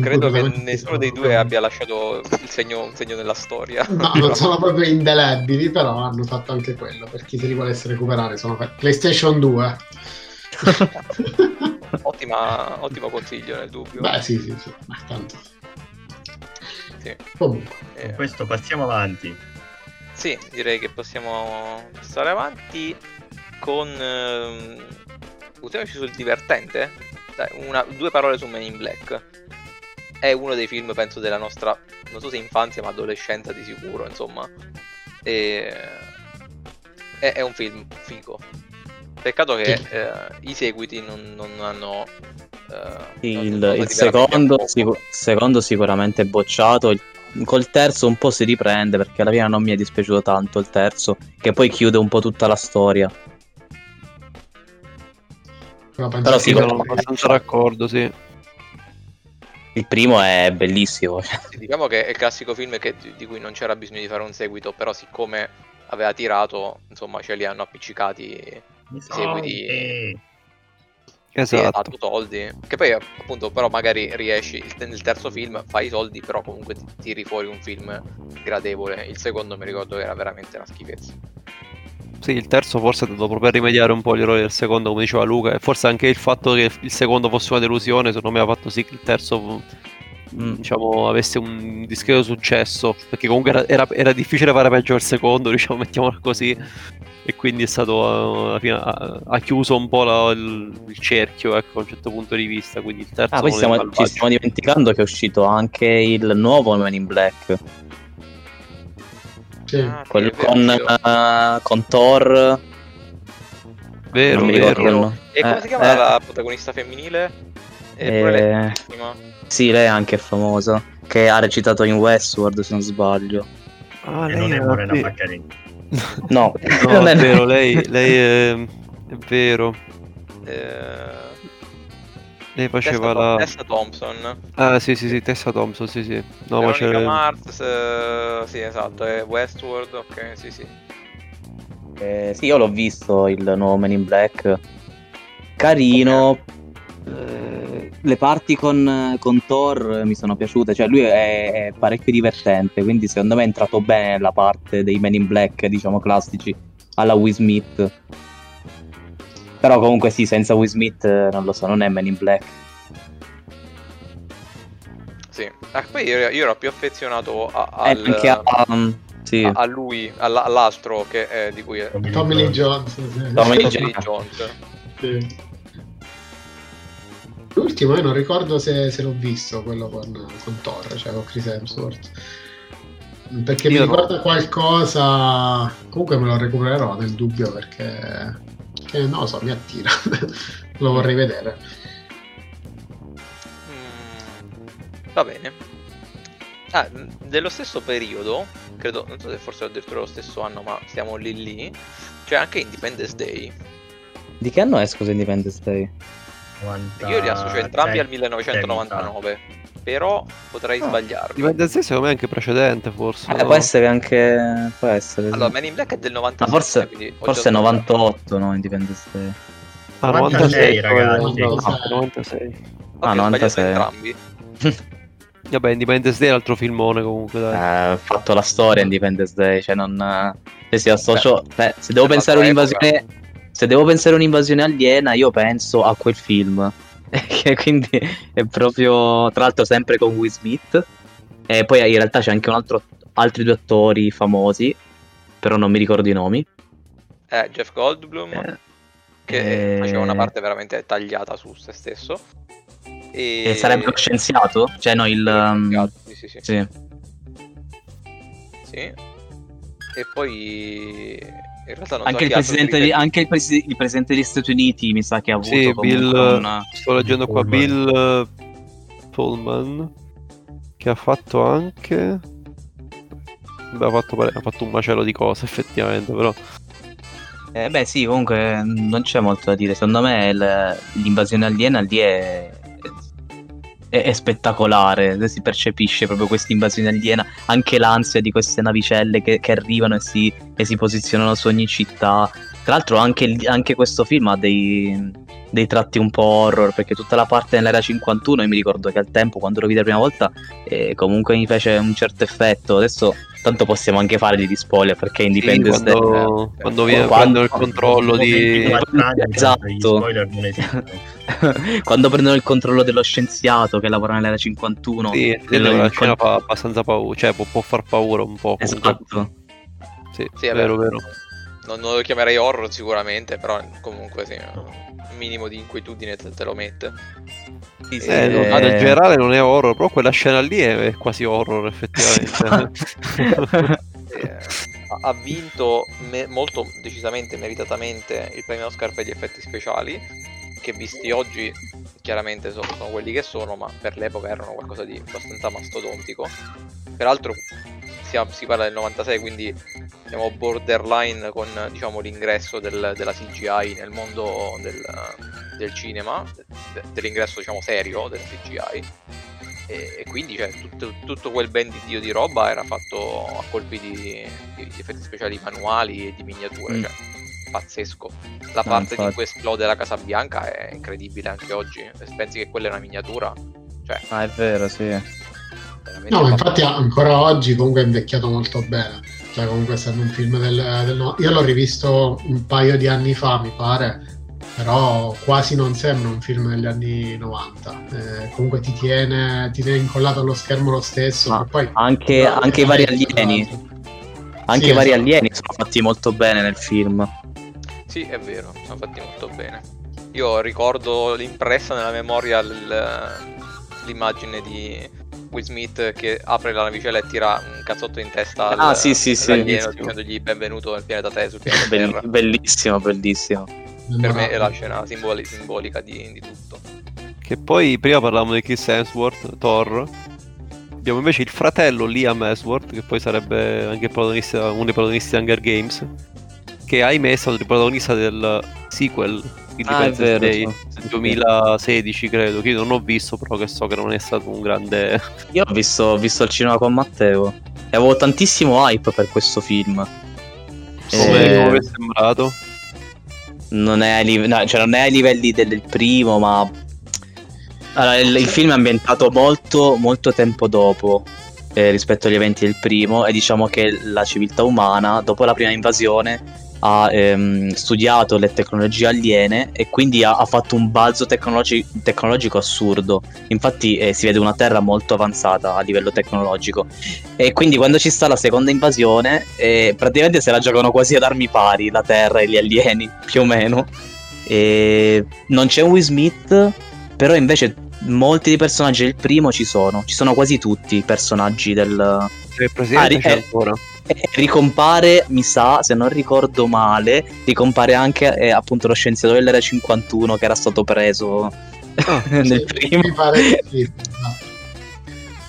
Credo che nessuno dei due abbia lasciato segno, un segno nella storia. No, non sono proprio indelebili, però hanno fatto anche quello. Per chi si li volesse recuperare, sono per PlayStation 2. Ottima, ottimo consiglio nel dubbio. Beh, sì, sì, sì, ma tanto. Sì. Comunque, eh. con questo passiamo avanti. Sì, direi che possiamo stare avanti con... Ehm, buttiamoci sul divertente? Dai, una, due parole su Men in Black. È uno dei film, penso, della nostra, non so se infanzia, ma adolescenza di sicuro, insomma. E... È, è un film figo. Peccato che sì. eh, i seguiti non, non hanno... Eh, il, il secondo, sic- secondo sicuramente bocciato, il col terzo un po' si riprende perché alla fine non mi è dispiaciuto tanto il terzo, che poi chiude un po' tutta la storia. Però, Però sì, sono abbastanza d'accordo, sì. Il primo è bellissimo. Sì, diciamo che è il classico film che, di cui non c'era bisogno di fare un seguito, però siccome aveva tirato, insomma, ce li hanno appiccicati i seguiti esatto. ha dato soldi. Che poi appunto però magari riesci nel terzo film, fai i soldi, però comunque ti tiri fuori un film gradevole. Il secondo mi ricordo che era veramente una schifezza. Sì, il terzo forse è andato proprio a rimediare un po' gli errori del secondo, come diceva Luca, e forse anche il fatto che il secondo fosse una delusione, secondo me ha fatto sì che il terzo mm, diciamo, avesse un discreto successo, perché comunque era, era, era difficile fare peggio il secondo, diciamo, mettiamola così, e quindi è stato alla fine ha, ha chiuso un po' la, il, il, cerchio ecco, da un certo punto di vista quindi il terzo ah poi stiamo, ci stiamo dimenticando che è uscito anche il nuovo Men in Black. Sì. Ah, quello con, uh, con Thor. Vero, vero. e come eh, si chiama eh, la protagonista femminile? Eh, lei sì lei è anche famosa che ha recitato in Westworld se non sbaglio. Ah, lei non è Morena Baccarini No, no non è vero, lei, lei è, è vero. Eh... Lei faceva Tessa, la... Tessa Thompson. Ah sì sì sì, Tessa Thompson, sì sì. No, ma c'è... Mars, eh, sì esatto, è Westworld, ok, sì sì. Eh, sì, io l'ho visto il nuovo Man in Black. Carino, okay. Eh, le parti con, con, Thor mi sono piaciute, cioè lui è, è, parecchio divertente, quindi secondo me è entrato bene nella parte dei Men in Black, diciamo classici, alla Will Smith. Però comunque sì, senza Will Smith non lo so, non è Men in Black. Sì, ah, poi io, io, ero più affezionato a, al, eh, anche a, um, sì. a, a lui, all'altro che, è, di cui è Tommy Lee Jones. Tommy Lee Jones. Sì. L'ultimo io non ricordo se, se l'ho visto, quello con, con Thor, cioè con Chris Hemsworth. perché Io mi ricorda no. qualcosa. Comunque me lo recupererò nel dubbio perché. Che non lo so, mi attira. lo vorrei vedere. Mm, va bene. Ah, dello stesso periodo, credo, non so se forse ho detto lo stesso anno, ma siamo lì lì. C'è anche Independence Day. Di che anno è scusa Independence Day? 90... Io li associo entrambi al 1999. Però potrei ah, sbagliarmi. Independence Day secondo me è anche precedente, forse. Eh, no? Può essere anche. Può essere. Allora, Man in Black è del 96. Ah, forse forse 98, no? Independence Day. Ah, 96, 96 ragazzi. No, 96. Okay, ah, 96. entrambi. Vabbè, Independence Day è l'altro filmone comunque. Dai. Eh, ho fatto la storia Independence Day, cioè non. Se si associo. Beh, se devo pensare un'invasione. Se devo pensare un'invasione aliena, io penso a quel film. quindi è proprio. Tra l'altro, sempre con Will Smith. E poi in realtà c'è anche un altro, altri due attori famosi, però non mi ricordo i nomi. Eh, Jeff Goldblum, eh, che eh... faceva una parte veramente tagliata su se stesso. E... e sarebbe lo scienziato? Cioè, no, il. Um... Sì, sì, sì. sì. Sì. E poi in realtà non anche, so il presidente, di, anche il, presi- il, presidente degli Stati Uniti mi sa che ha avuto sì, Bill, una... sto leggendo qua Pullman. Bill Pullman che ha fatto anche Beh, ha, fatto, ha fatto un macello di cose effettivamente però. Eh, beh sì comunque non c'è molto da dire. Secondo me l'invasione aliena lì è è, è spettacolare, si percepisce proprio questa invasione aliena, anche l'ansia di queste navicelle che, che arrivano e si, e si, posizionano su ogni città. Tra l'altro anche, anche questo film ha dei, dei, tratti un po' horror, perché tutta la parte nell'era 51, io mi ricordo che al tempo, quando lo vidi la prima volta, eh, comunque mi fece un certo effetto. Adesso tanto possiamo anche fare di spoiler perché Independence sì, quando, Day quando viene quando, il controllo di esatto quando prendono il controllo dello scienziato che lavora nell'era 51 sì, la scena fa abbastanza paura cioè può, può, far paura un po' esatto. Sì, sì è vero vero. Non, non, lo chiamerei horror sicuramente però comunque sì un minimo di inquietudine te, te lo mette. Sì, sì, eh, no, in generale non è horror, però quella scena lì è quasi horror effettivamente. eh, ha vinto me- molto decisamente, meritatamente il premio Oscar per gli effetti speciali, che visti oggi chiaramente sono, sono quelli che sono, ma per l'epoca erano qualcosa di abbastanza mastodontico. Peraltro si, si parla del 96, quindi siamo borderline con diciamo, l'ingresso del, della CGI nel mondo del, del cinema, de, dell'ingresso diciamo, serio del CGI. E, e quindi cioè, tutto, tutto, quel ben di dio di roba era fatto a colpi di, di, di effetti speciali manuali e di miniature. Mm. Cioè, pazzesco. La ah, parte in cui esplode la Casa Bianca è incredibile anche oggi. Se pensi che quella è una miniatura, cioè... Ah, è vero, sì. No, infatti ancora oggi comunque è invecchiato molto bene. Cioè, comunque essendo un film del, del... Io l'ho rivisto un paio di anni fa, mi pare però quasi non sembra un film degli anni 90. Eh, comunque ti tiene, ti tiene incollato allo schermo lo stesso. Ma poi, anche, anche i vari alieni. Anche sì, i vari esatto. alieni sono fatti molto bene nel film. Sì, è vero, sono fatti molto bene. Io ricordo l'impressa nella memoria l'immagine di Will Smith che apre la navicella e tira un cazzotto in testa ah, al, sì, sì, sì, dicendogli benvenuto nel pianeta Terra sul pianeta Terra. Bellissimo, bellissimo per me è la scena simboli- simbolica di, di, tutto. Che poi prima parlavamo di Chris Hemsworth, Thor. Abbiamo invece il fratello Liam Hemsworth, che poi sarebbe anche uno dei protagonisti di Hunger Games. Che ahimè è stato il protagonista del sequel Independence ah, vero, Day del 2016 credo che io non ho visto però che so che non è stato un grande io ho visto, ho visto il cinema con Matteo e avevo tantissimo hype per questo film come, e... come è sembrato? non è, ai, live- no, cioè non è ai livelli del primo, ma allora, il, il, film è ambientato molto, molto tempo dopo eh, rispetto agli eventi del primo e diciamo che la civiltà umana, dopo la prima invasione, ha ehm, studiato le tecnologie aliene e quindi ha, ha fatto un balzo tecnologi- tecnologico assurdo. Infatti eh, si vede una Terra molto avanzata a livello tecnologico. E quindi quando ci sta la seconda invasione, eh, praticamente se la giocano quasi ad armi pari la Terra e gli alieni, più o meno. E non c'è un Will Smith, però invece molti dei personaggi del primo ci sono. Ci sono quasi tutti i personaggi del, presidente ah, c'è eh, ancora. Ricompare, mi sa, se non ricordo male, ricompare anche eh, appunto lo scienziato dell'era 51 che era stato preso oh, nel sì, primo. Mi pare sì.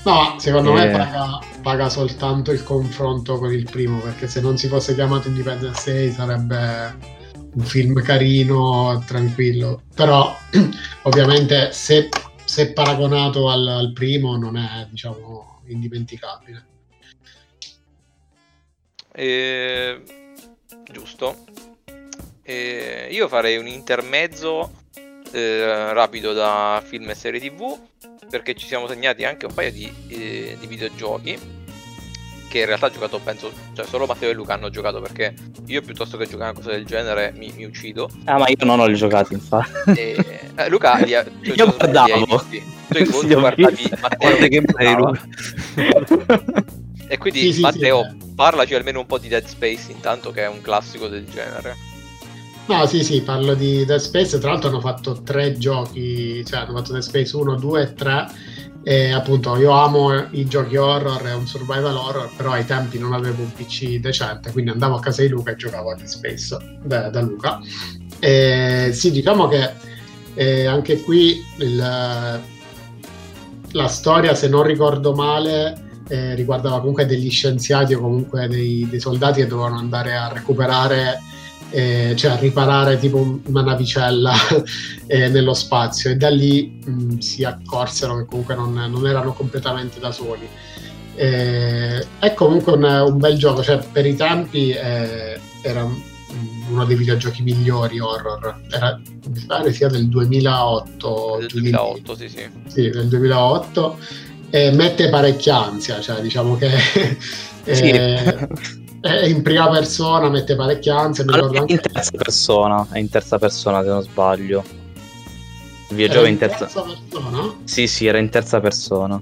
No, secondo eh. me paga, paga, soltanto il confronto con il primo, perché se non si fosse chiamato Independence Day sarebbe un film carino, tranquillo. Però ovviamente se, se paragonato al, al primo non è, diciamo, indimenticabile. Eh, giusto. Eh, io farei un intermezzo eh, rapido da film e serie tv perché ci siamo segnati anche un paio di, eh, di videogiochi che in realtà ha giocato penso cioè solo Matteo e Luca hanno giocato perché io piuttosto che giocare a una cosa del genere mi, mi uccido. Ah ma io non ho li giocati infatti. E, eh, Luca li ha, cioè, io guardavo. Tu in sì, guardavi Matteo che e quindi sì, sì, Matteo parlaci almeno un po' di Dead Space intanto che è un classico del genere No, sì, sì, parlo di Dead Space. Tra l'altro hanno fatto tre giochi, cioè hanno fatto Dead Space 1, 2 e 3. E appunto io amo i giochi horror, è un survival horror, però ai tempi non avevo un PC decente, quindi andavo a casa di Luca e giocavo a Dead Space da, da Luca. E, sì, diciamo che eh, anche qui il, la storia, se non ricordo male, eh, riguardava comunque degli scienziati o comunque dei, dei soldati che dovevano andare a recuperare eh, cioè a riparare tipo una navicella eh, nello spazio e da lì mh, si accorsero che comunque non, non erano completamente da soli. Eh, è comunque un, un, bel gioco, cioè per i tempi eh, era uno dei videogiochi migliori horror, era, mi pare sia del 2008. Del 2008, sì, sì. Sì, del 2008. E mette parecchia ansia, cioè diciamo che... Sì. Eh, è in prima persona, mette parecchie ansie. Allora, è in terza persona, è in terza persona se non sbaglio. Il è in terza... terza persona? Sì, sì, era in terza persona.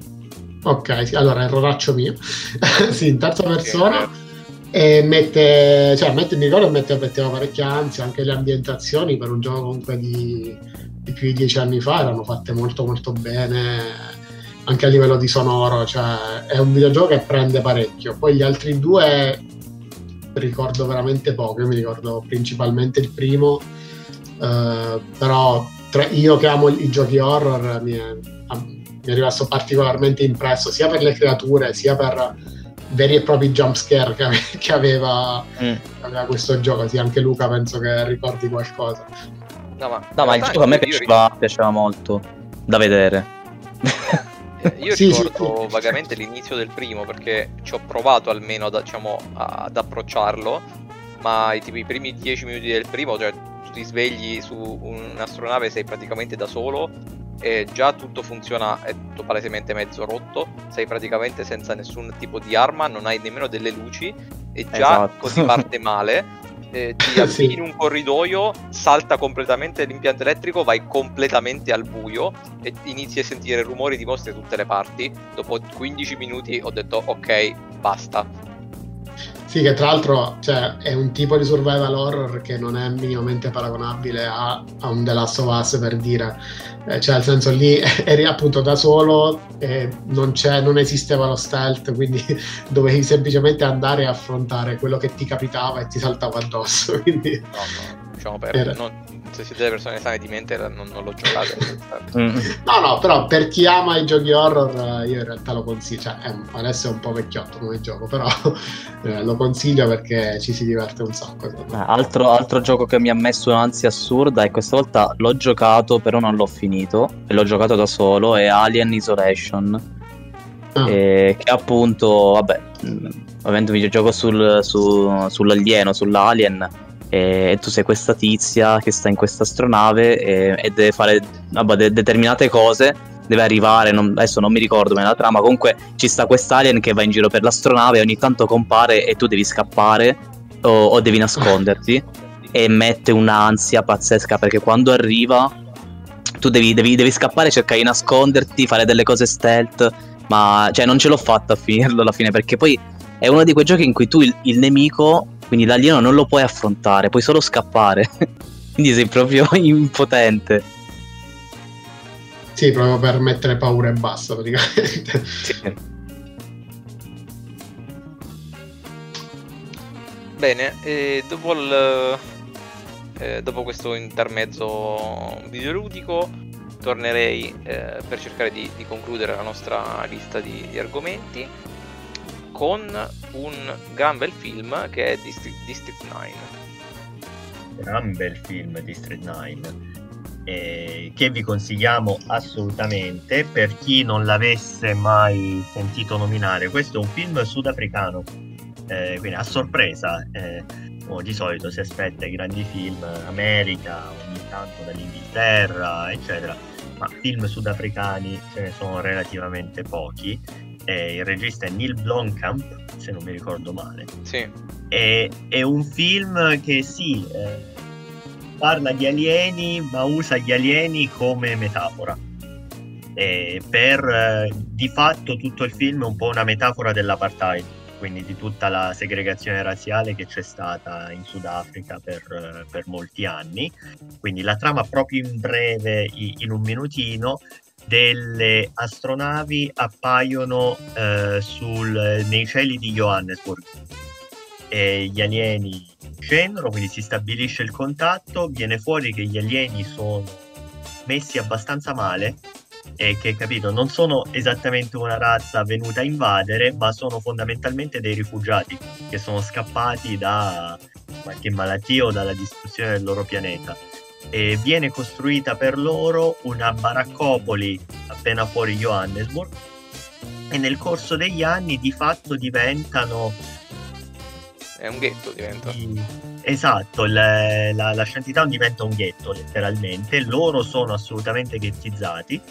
Ok, sì, allora erroraccio mio. sì, in terza persona. E mette, cioè, mette, mi ricordo mette, metteva parecchia ansia, anche le ambientazioni per un gioco comunque di, di più di dieci anni fa erano fatte molto molto bene anche a livello di sonoro, cioè è un videogioco che prende parecchio. Poi gli altri due ricordo veramente poco, io mi ricordo principalmente il primo, eh, però tra, io che amo i giochi horror mi è, mi è rimasto particolarmente impresso sia per le creature sia per veri e propri jumpscare che, che, aveva, mm. aveva questo gioco, sì anche Luca penso che ricordi qualcosa. No ma, no, ma il gioco a me piaceva, piaceva molto da vedere. Io sì, ricordo sì, vagamente l'inizio del primo perché ci ho provato almeno da, diciamo, ad approcciarlo, ma i, tipo, i primi dieci minuti del primo, cioè tu ti svegli su un'astronave sei praticamente da solo e già tutto funziona, è tutto palesemente mezzo rotto, sei praticamente senza nessun tipo di arma, non hai nemmeno delle luci e già esatto. così parte male eh, ti avvii in un corridoio, salta completamente l'impianto elettrico, vai completamente al buio e inizi a sentire rumori di mostre da tutte le parti. Dopo 15 minuti ho detto ok, basta. Sì, che tra l'altro cioè, è un tipo di survival horror che non è minimamente paragonabile a, a un The Last of Us per dire, eh, cioè nel senso lì eri appunto da solo e non, non, esisteva lo stealth, quindi dovevi semplicemente andare a affrontare quello che ti capitava e ti saltava addosso. Quindi, no, no, diciamo per, era... non, se siete persone sane di mente non, non lo giocate. Mm. no, no, però per chi ama i giochi horror io in realtà lo consiglio, cioè, è, adesso è un po' vecchiotto come gioco, però eh, lo consiglio perché ci si diverte un sacco. Eh, altro, altro, gioco che mi ha messo un'ansia assurda e questa volta l'ho giocato però non l'ho finito e l'ho giocato da solo è Alien Isolation. Ah. che appunto, vabbè, mm, ovviamente un videogioco sul, su, sull'alieno, sull'alien e tu sei questa tizia che sta in questa astronave e, e deve fare vabbè, de- determinate cose deve arrivare, non, adesso non mi ricordo bene la trama, comunque ci sta quest'alien che va in giro per l'astronave e ogni tanto compare e tu devi scappare o, o devi nasconderti e mette un'ansia pazzesca perché quando arriva tu devi, devi, devi scappare, cercare di nasconderti, fare delle cose stealth, ma cioè non ce l'ho fatta a finirlo alla fine perché poi è uno di quei giochi in cui tu il, il nemico quindi l'alieno non lo puoi affrontare, puoi solo scappare. quindi sei proprio impotente. Sì, proprio per mettere paura e basta praticamente. Sì. Bene, e dopo, il, eh, dopo questo intermezzo videoludico tornerei eh, per cercare di, di, concludere la nostra lista di, di, argomenti con un gran bel film che è District, District 9. Gran bel film District 9 eh, che vi consigliamo assolutamente per chi non l'avesse mai sentito nominare. Questo è un film sudafricano, eh, quindi a sorpresa. Eh, oh, di solito si aspetta i grandi film America, ogni tanto dall'Inghilterra, eccetera, ma film sudafricani ce ne sono relativamente pochi. Il regista è Neil Blomkamp, se non mi ricordo male. Sì. È, è un film che sì eh, parla di alieni, ma usa gli alieni come metafora. E per eh, di fatto tutto il film è un po' una metafora dell'apartheid, quindi di tutta la segregazione razziale che c'è stata in Sudafrica per, eh, per molti anni. Quindi la trama proprio in breve, in un minutino, delle astronavi appaiono eh, sul, nei cieli di Johannesburg e gli alieni scendono, quindi si stabilisce il contatto, viene fuori che gli alieni sono messi abbastanza male e che capito non sono esattamente una razza venuta a invadere, ma sono fondamentalmente dei rifugiati che sono scappati da qualche malattia o dalla distruzione del loro pianeta. E viene costruita per loro una baraccopoli appena fuori Johannesburg. E nel corso degli anni di fatto diventano è un ghetto diventa. Esatto, la, la, la Shantytown diventa un ghetto letteralmente, loro sono assolutamente ghettizzati.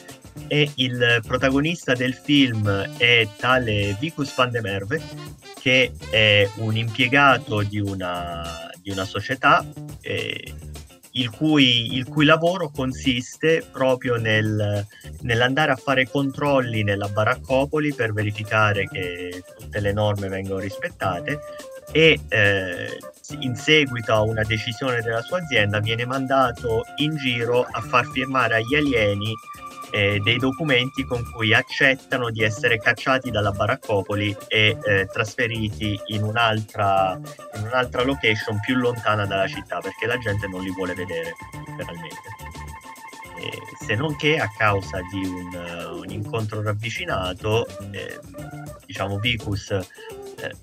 E il protagonista del film è tale Vicus van de Merve che è un impiegato di una, di una società eh, il, cui, il, cui, lavoro consiste proprio nel, nell'andare a fare controlli nella baraccopoli per verificare che tutte le norme vengono rispettate e eh, in seguito a una decisione della sua azienda viene mandato in giro a far firmare agli alieni eh, dei documenti con cui accettano di essere cacciati dalla baraccopoli e eh, trasferiti in un'altra, in un'altra location più lontana dalla città perché la gente non li vuole vedere letteralmente. se non che a causa di un, un incontro ravvicinato, eh, diciamo Vicus eh,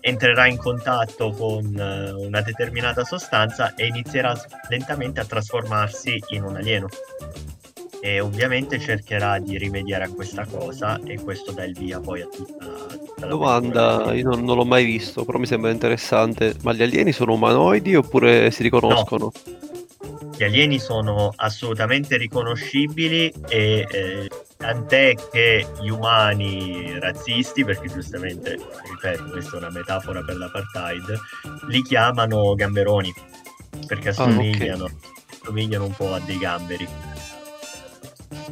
entrerà in contatto con eh, una determinata sostanza e inizierà lentamente a trasformarsi in un alieno. E ovviamente cercherà di rimediare a questa cosa e questo dà il via poi a tutta, tutta la domanda. Io non, non, l'ho mai visto, però mi sembra interessante. Ma gli alieni sono umanoidi oppure si riconoscono? No. Gli alieni sono assolutamente riconoscibili e eh, tant'è che gli umani razzisti, perché giustamente, ripeto, questa è una metafora per l'apartheid, li chiamano gamberoni, perché assomigliano, ah, okay. assomigliano un po' a dei gamberi.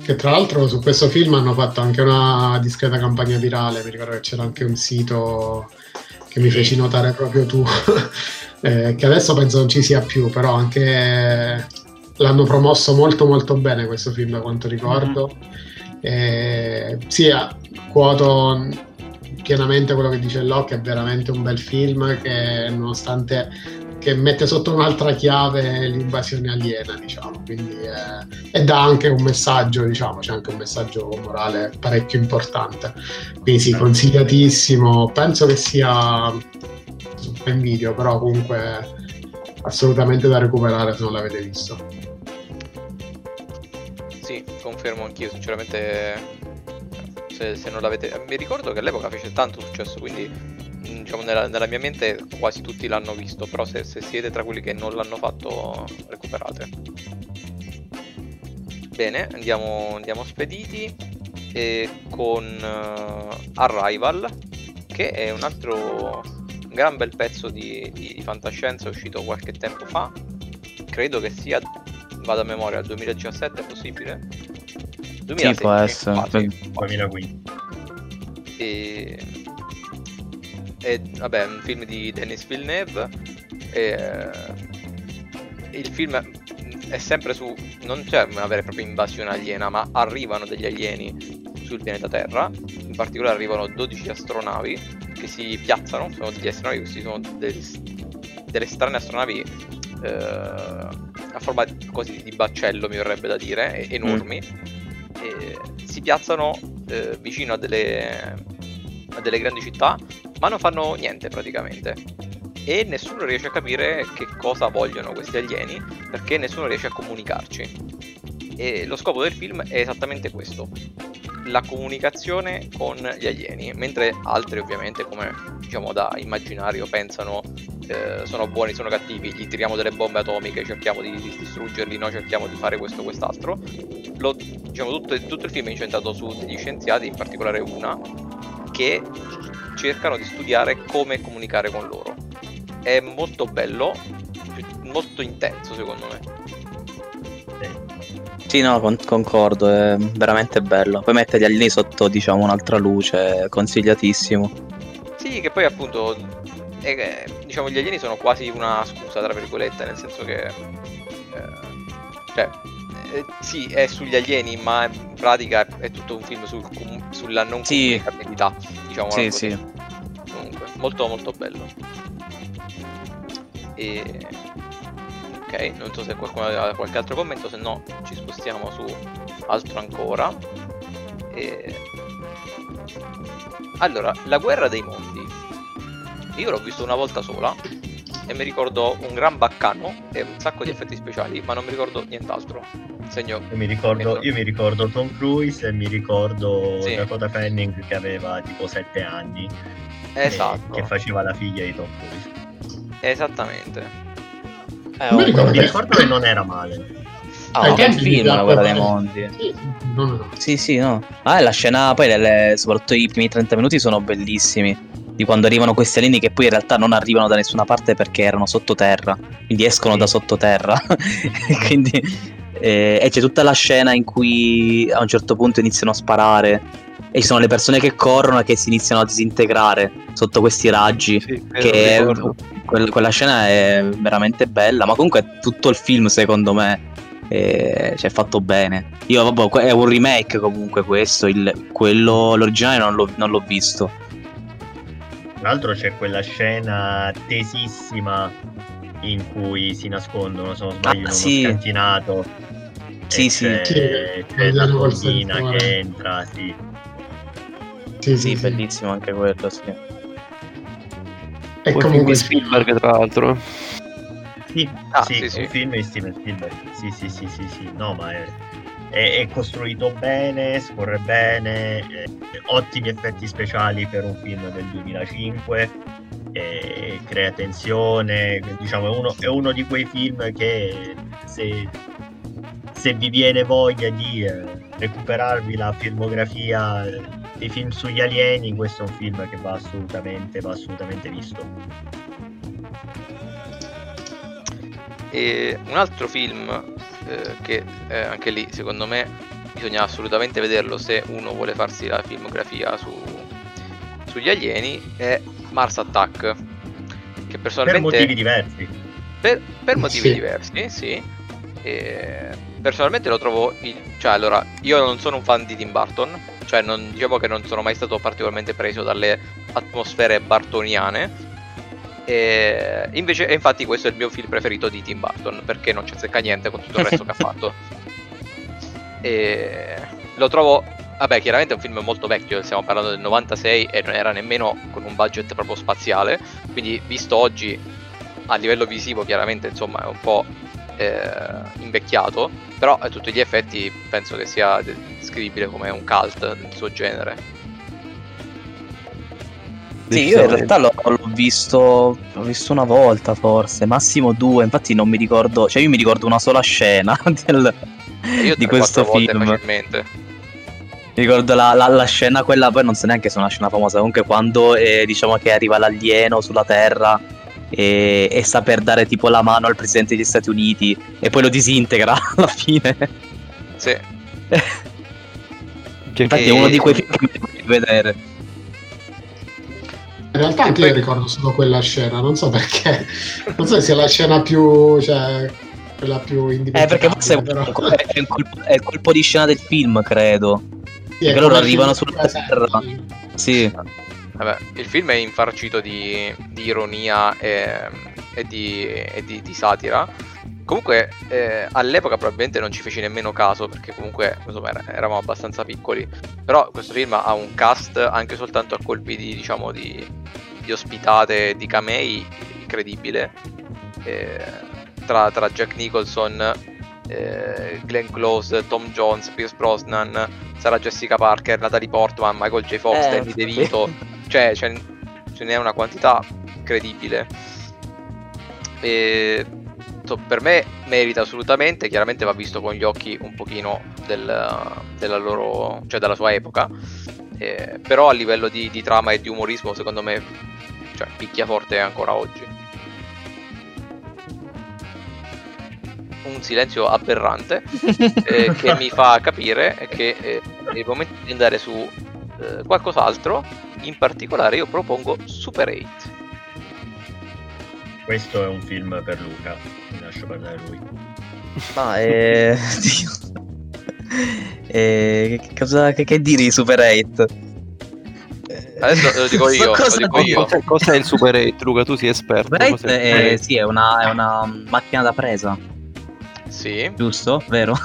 Che tra l'altro su questo film hanno fatto anche una discreta campagna virale, mi ricordo che c'era anche un sito che mi feci notare proprio tu, eh, che adesso penso non ci sia più, però anche l'hanno promosso molto molto bene questo film da quanto ricordo. Mm-hmm eh, sì, quoto pienamente quello che dice Locke, è veramente un bel film che nonostante che mette sotto un'altra chiave l'invasione aliena, diciamo, quindi eh, e dà anche un messaggio, diciamo, c'è anche un messaggio morale parecchio importante. Quindi sì, consigliatissimo, penso che sia in video, però comunque assolutamente da recuperare se non l'avete visto confermo anch'io, sinceramente. Se, se, non l'avete. Mi ricordo che all'epoca fece tanto successo, quindi diciamo nella, nella mia mente quasi tutti l'hanno visto. Però se, se, siete tra quelli che non l'hanno fatto, recuperate. Bene, andiamo, andiamo spediti. E con uh, Arrival, che è un altro gran bel pezzo di, di, di fantascienza uscito qualche tempo fa. Credo che sia vado a memoria, al 2017 è possibile? 2016, sì, può essere. 2015. E... e vabbè, è un film di Denis Villeneuve. E... Il film è sempre su. Non c'è una vera e propria invasione aliena, ma arrivano degli alieni sul pianeta Terra. In particolare arrivano 12 astronavi che si piazzano. Sono degli astronavi, questi sono dei delle strane astronavi eh, a forma quasi di baccello, mi verrebbe da dire, enormi, mm. e si piazzano eh, vicino a delle, a delle grandi città, ma non fanno niente praticamente e nessuno riesce a capire che cosa vogliono questi alieni perché nessuno riesce a comunicarci. E lo scopo del film è esattamente questo, la comunicazione con gli alieni, mentre altri ovviamente come diciamo da immaginario pensano eh, sono buoni, sono cattivi, gli tiriamo delle bombe atomiche, cerchiamo di, di distruggerli, noi cerchiamo di fare questo quest'altro. Lo, diciamo, tutto, tutto il film è incentrato su degli scienziati, in particolare una, che cercano di studiare come comunicare con loro. È molto bello, molto intenso secondo me. Sì, no, con- concordo, è veramente bello. Poi mettere gli alieni sotto, diciamo, un'altra luce, consigliatissimo. Sì, che poi appunto, è, diciamo, gli alieni sono quasi una scusa, tra virgolette, nel senso che... Eh, cioè, eh, sì, è sugli alieni, ma in pratica è tutto un film sul, sulla non sì. comunicabilità, diciamo. Sì, sì. Comunque, molto molto bello. E non so se qualcuno ha qualche altro commento, se no ci spostiamo su altro ancora. E... Allora, la guerra dei mondi. Io l'ho visto una volta sola e mi ricordo un gran baccano e un sacco di effetti speciali, ma non mi ricordo nient'altro. Segno. Io mi ricordo, io mi ricordo Tom Cruise e mi ricordo sì. Dakota Fanning che aveva tipo 7 anni. Esatto. Che faceva la figlia di Tom Cruise. Esattamente. Eh, oh, mi ricordo, mi ricordo che non era male. Ah, oh, che film La guerra dei mondi. Sì, no. sì, sì, no. Ah, la scena, poi le, le, soprattutto i primi 30 minuti sono bellissimi. Di quando arrivano questi alieni che poi in realtà non arrivano da nessuna parte perché erano sottoterra. Quindi escono sì. da sottoterra. quindi, eh, e c'è tutta la scena in cui a un certo punto iniziano a sparare e ci sono le persone che corrono e che si iniziano a disintegrare sotto questi raggi. Sì, che quella, quella scena è veramente bella, ma comunque tutto il film secondo me è, cioè, fatto bene. Io, vabbè, è un remake comunque questo, il, quello, l'originale non l'ho, non l'ho visto. Tra l'altro c'è quella scena tesissima in cui si nascondono, se non sbaglio, ah, uno sì. scantinato. Sì, sì. C'è, c'è la bambina che entra, sì. Sì, sì, sì, bellissimo anche quello, sì. E Poi comunque Spielberg, tra l'altro. Sì, ah, sì, sì, sì. un film di Steven Spielberg. Sì, sì, sì, sì, sì. No, ma è, è, è costruito bene, scorre bene, è, ottimi effetti speciali per un film del 2005, crea tensione, diciamo è uno, è uno di quei film che se, se vi viene voglia di eh, recuperarvi la filmografia dei film sugli alieni, questo è un film che va assolutamente, va assolutamente visto. E un altro film eh, che eh, anche lì secondo me bisogna assolutamente vederlo se uno vuole farsi la filmografia su, sugli alieni è Mars Attack che personalmente per motivi diversi per, per motivi sì. diversi sì e personalmente lo trovo il... cioè allora io non sono un fan di Tim Burton cioè non, diciamo che non sono mai stato particolarmente preso dalle atmosfere bartoniane. E invece, infatti, questo è il mio film preferito di Tim Burton perché non ci azzecca niente con tutto il resto che ha fatto. E lo trovo, vabbè, chiaramente è un film molto vecchio, stiamo parlando del 96 e non era nemmeno con un budget proprio spaziale. Quindi, visto oggi a livello visivo, chiaramente insomma è un po' eh, invecchiato, però a tutti gli effetti penso che sia descrivibile come un cult del suo genere. Sì, io in realtà l'ho, l'ho, visto, l'ho visto una volta forse, massimo due, infatti non mi ricordo, cioè io mi ricordo una sola scena del, di questo film. Mi ricordo la, la, la, scena quella, poi non so neanche se è una scena famosa, comunque quando eh, diciamo che arriva l'alieno sulla Terra e, e, saper dare tipo la mano al presidente degli Stati Uniti e poi lo disintegra alla fine. Sì. Infatti e... è uno di quei film che mi devo vedere. In realtà anche io ricordo solo quella scena, non so perché. Non so se sia la scena più. cioè quella più indipendente. Eh, perché forse però... è, il colpo, è il colpo di scena del film, credo. Sì, perché loro arrivano sulla terra. Sì. Vabbè, il film è infarcito di, di ironia e, e di, e di, di satira. Comunque eh, all'epoca probabilmente non ci feci nemmeno caso perché comunque insomma, eravamo abbastanza piccoli. Però questo film ha un cast anche soltanto a colpi di, diciamo, di, di ospitate, di camei incredibile. Eh, tra, tra, Jack Nicholson, eh, Glenn Close, Tom Jones, Pierce Brosnan, Sarah Jessica Parker, Natalie Portman, Michael J. Fox, eh, Danny DeVito. cioè, ce n'è una quantità incredibile. E per me merita assolutamente, chiaramente va visto con gli occhi un pochino del, della loro, cioè della sua epoca, eh, però a livello di, di, trama e di umorismo secondo me cioè, picchia forte ancora oggi. Un silenzio aberrante eh, che mi fa capire che eh, è il momento di andare su eh, qualcos'altro, in particolare io propongo Super 8 questo è un film per Luca, mi lascio parlare lui. Ma eh... eh che, cosa, che, che dire di Super 8? Adesso lo dico io. cosa, lo dico io. Cos'è, cos'è, il Super 8, Luca? Tu sei esperto. Super 8 è, è, sì, è, una, è una macchina da presa. Sì. Giusto? Vero?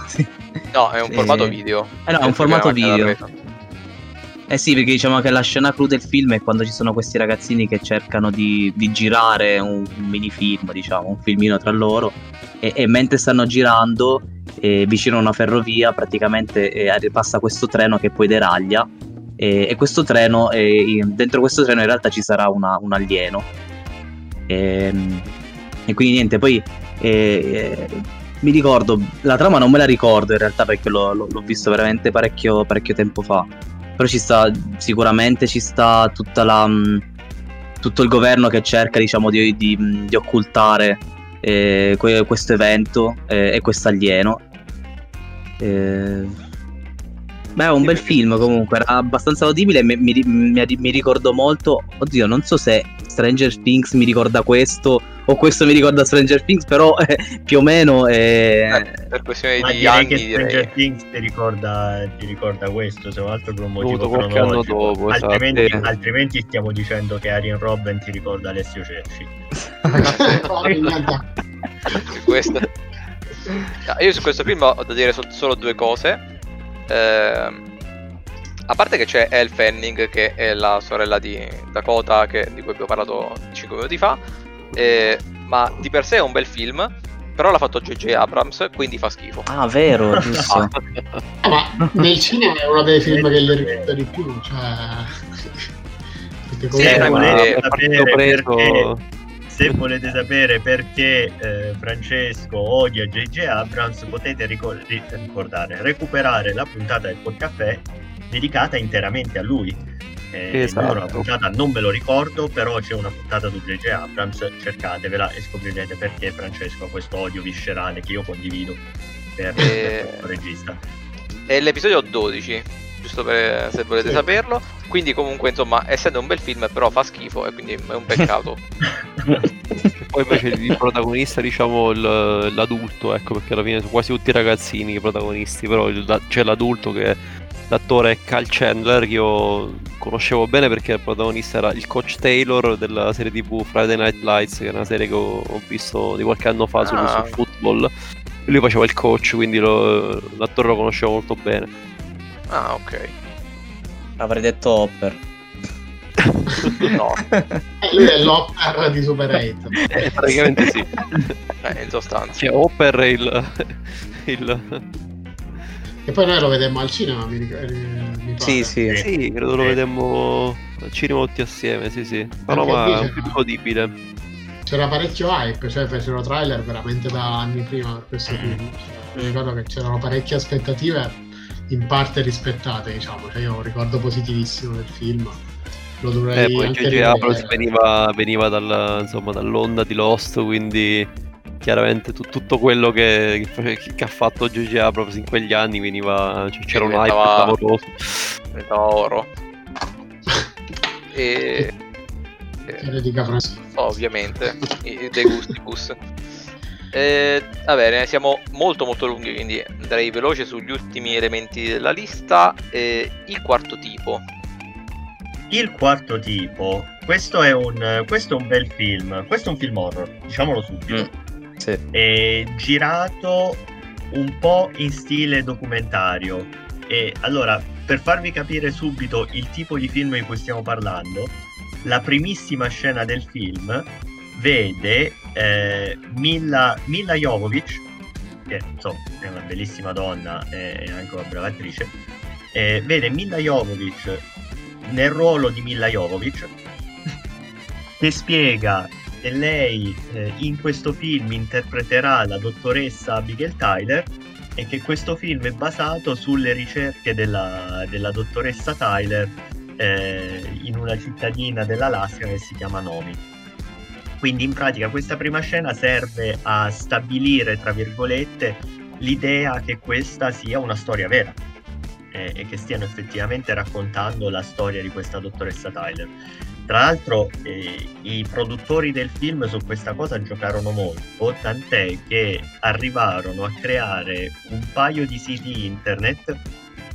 No, è un sì. formato video. Eh no, è un formato video. Eh sì, perché diciamo che la scena clou del film è quando ci sono questi ragazzini che cercano di, di girare un, un minifilm, diciamo, un filmino tra loro. E, e mentre stanno girando, eh, vicino a una ferrovia, praticamente eh, passa questo treno che poi deraglia. E, e questo treno, eh, dentro questo treno in realtà ci sarà una, un alieno. E, ehm, e, quindi niente, poi eh, eh, mi ricordo, la trama non me la ricordo in realtà perché l'ho, l'ho visto veramente parecchio, parecchio tempo fa però ci sta sicuramente ci sta tutta la mm, tutto il governo che cerca diciamo di, di, di occultare eh, questo evento eh, e questo alieno eh, beh è un bel film comunque era abbastanza audibile mi, mi, mi, mi ricordo molto oddio non so se Stranger Things mi ricorda questo o questo mi ricorda Stranger Things, però eh, più o meno è... Eh, per questione Ma di anni che Stranger direi. Things ti ricorda, ti ricorda questo, se non altro per un motivo qualche anno dopo, altrimenti, esatto. altrimenti, stiamo dicendo che Arian Robben ti ricorda Alessio Cerci. questo... Io su questo film ho da dire solo due cose. Eh, a parte che c'è Elle Fanning, che è la sorella di Dakota, che, di cui abbiamo parlato 5 minuti fa, eh, ma di per sé è un bel film, però l'ha fatto J.J. Abrams, quindi fa schifo. Ah, vero, giusto. ah, ma nel cinema è uno dei film che le ricorda di più, cioè... Sì, se, volete perché, se volete sapere perché eh, Francesco odia J.J. Abrams, potete ricordare, recuperare la puntata del Podcaffè dedicata interamente a lui. Eh, esatto. Una puntata non me lo ricordo, però c'è una puntata su J.J. Abrams, cercatevela e scoprirete perché Francesco ha questo odio viscerale che io condivido per eh, il regista. È l'episodio 12, giusto per, se volete sì. saperlo. Quindi comunque, insomma, essendo un bel film, però fa schifo e quindi è un peccato. Poi invece il protagonista, diciamo, l'adulto, ecco, perché alla fine sono quasi tutti ragazzini i protagonisti, però il, c'è l'adulto che l'attore Cal Chandler che io conoscevo bene perché il protagonista era il coach Taylor della serie tv Friday Night Lights che è una serie che ho, visto di qualche anno fa ah. sul, football lui faceva il coach quindi lo, l'attore lo conoscevo molto bene. Ah ok. Avrei detto Hopper. No. Lui è l'Hopper di Super 8 eh, praticamente sì. Eh, in sostanza. Cioè Hopper è il, il e poi noi lo vedemmo al cinema, mi ricordo. Eh, sì, sì. sì, credo lo vedemmo al cinema tutti assieme, sì, sì. Ma no, ma è un film godibile. C'era parecchio hype, cioè fecero trailer veramente da anni prima per questo mm. film. Cioè, mi ricordo che c'erano parecchie aspettative in parte rispettate, diciamo. Cioè, io ho un ricordo positivissimo del film. Lo dovrei eh, poi J.J. Abrams veniva, veniva dal, insomma, dall'onda di Lost, quindi chiaramente t- tutto quello che, che, ha fatto J.J. Abrams in quegli anni veniva cioè, c'era un hype clamoroso diventava oro e, e ovviamente dei gustibus eh, va bene, siamo molto molto lunghi, quindi andrei veloce sugli ultimi elementi della lista. Eh, il quarto tipo. Il quarto tipo, questo è, un, questo è un bel film, questo è un film horror, diciamolo subito. Mm, sì. È girato un po' in stile documentario. E allora, per farvi capire subito il tipo di film di cui stiamo parlando, la primissima scena del film vede eh, Mila, Mila Jovovich, che insomma è una bellissima donna e anche una brava attrice, eh, vede Mila Jovovich nel ruolo di Mila Jovovich che spiega che lei eh, in questo film interpreterà la dottoressa Abigail Tyler e che questo film è basato sulle ricerche della, della dottoressa Tyler eh, in una cittadina dell'Alaska che si chiama Nomi. Quindi in pratica questa prima scena serve a stabilire, tra virgolette, l'idea che questa sia una storia vera eh, e che stiano effettivamente raccontando la storia di questa dottoressa Tyler. Tra l'altro eh, i produttori del film su questa cosa giocarono molto, tant'è che arrivarono a creare un paio di siti internet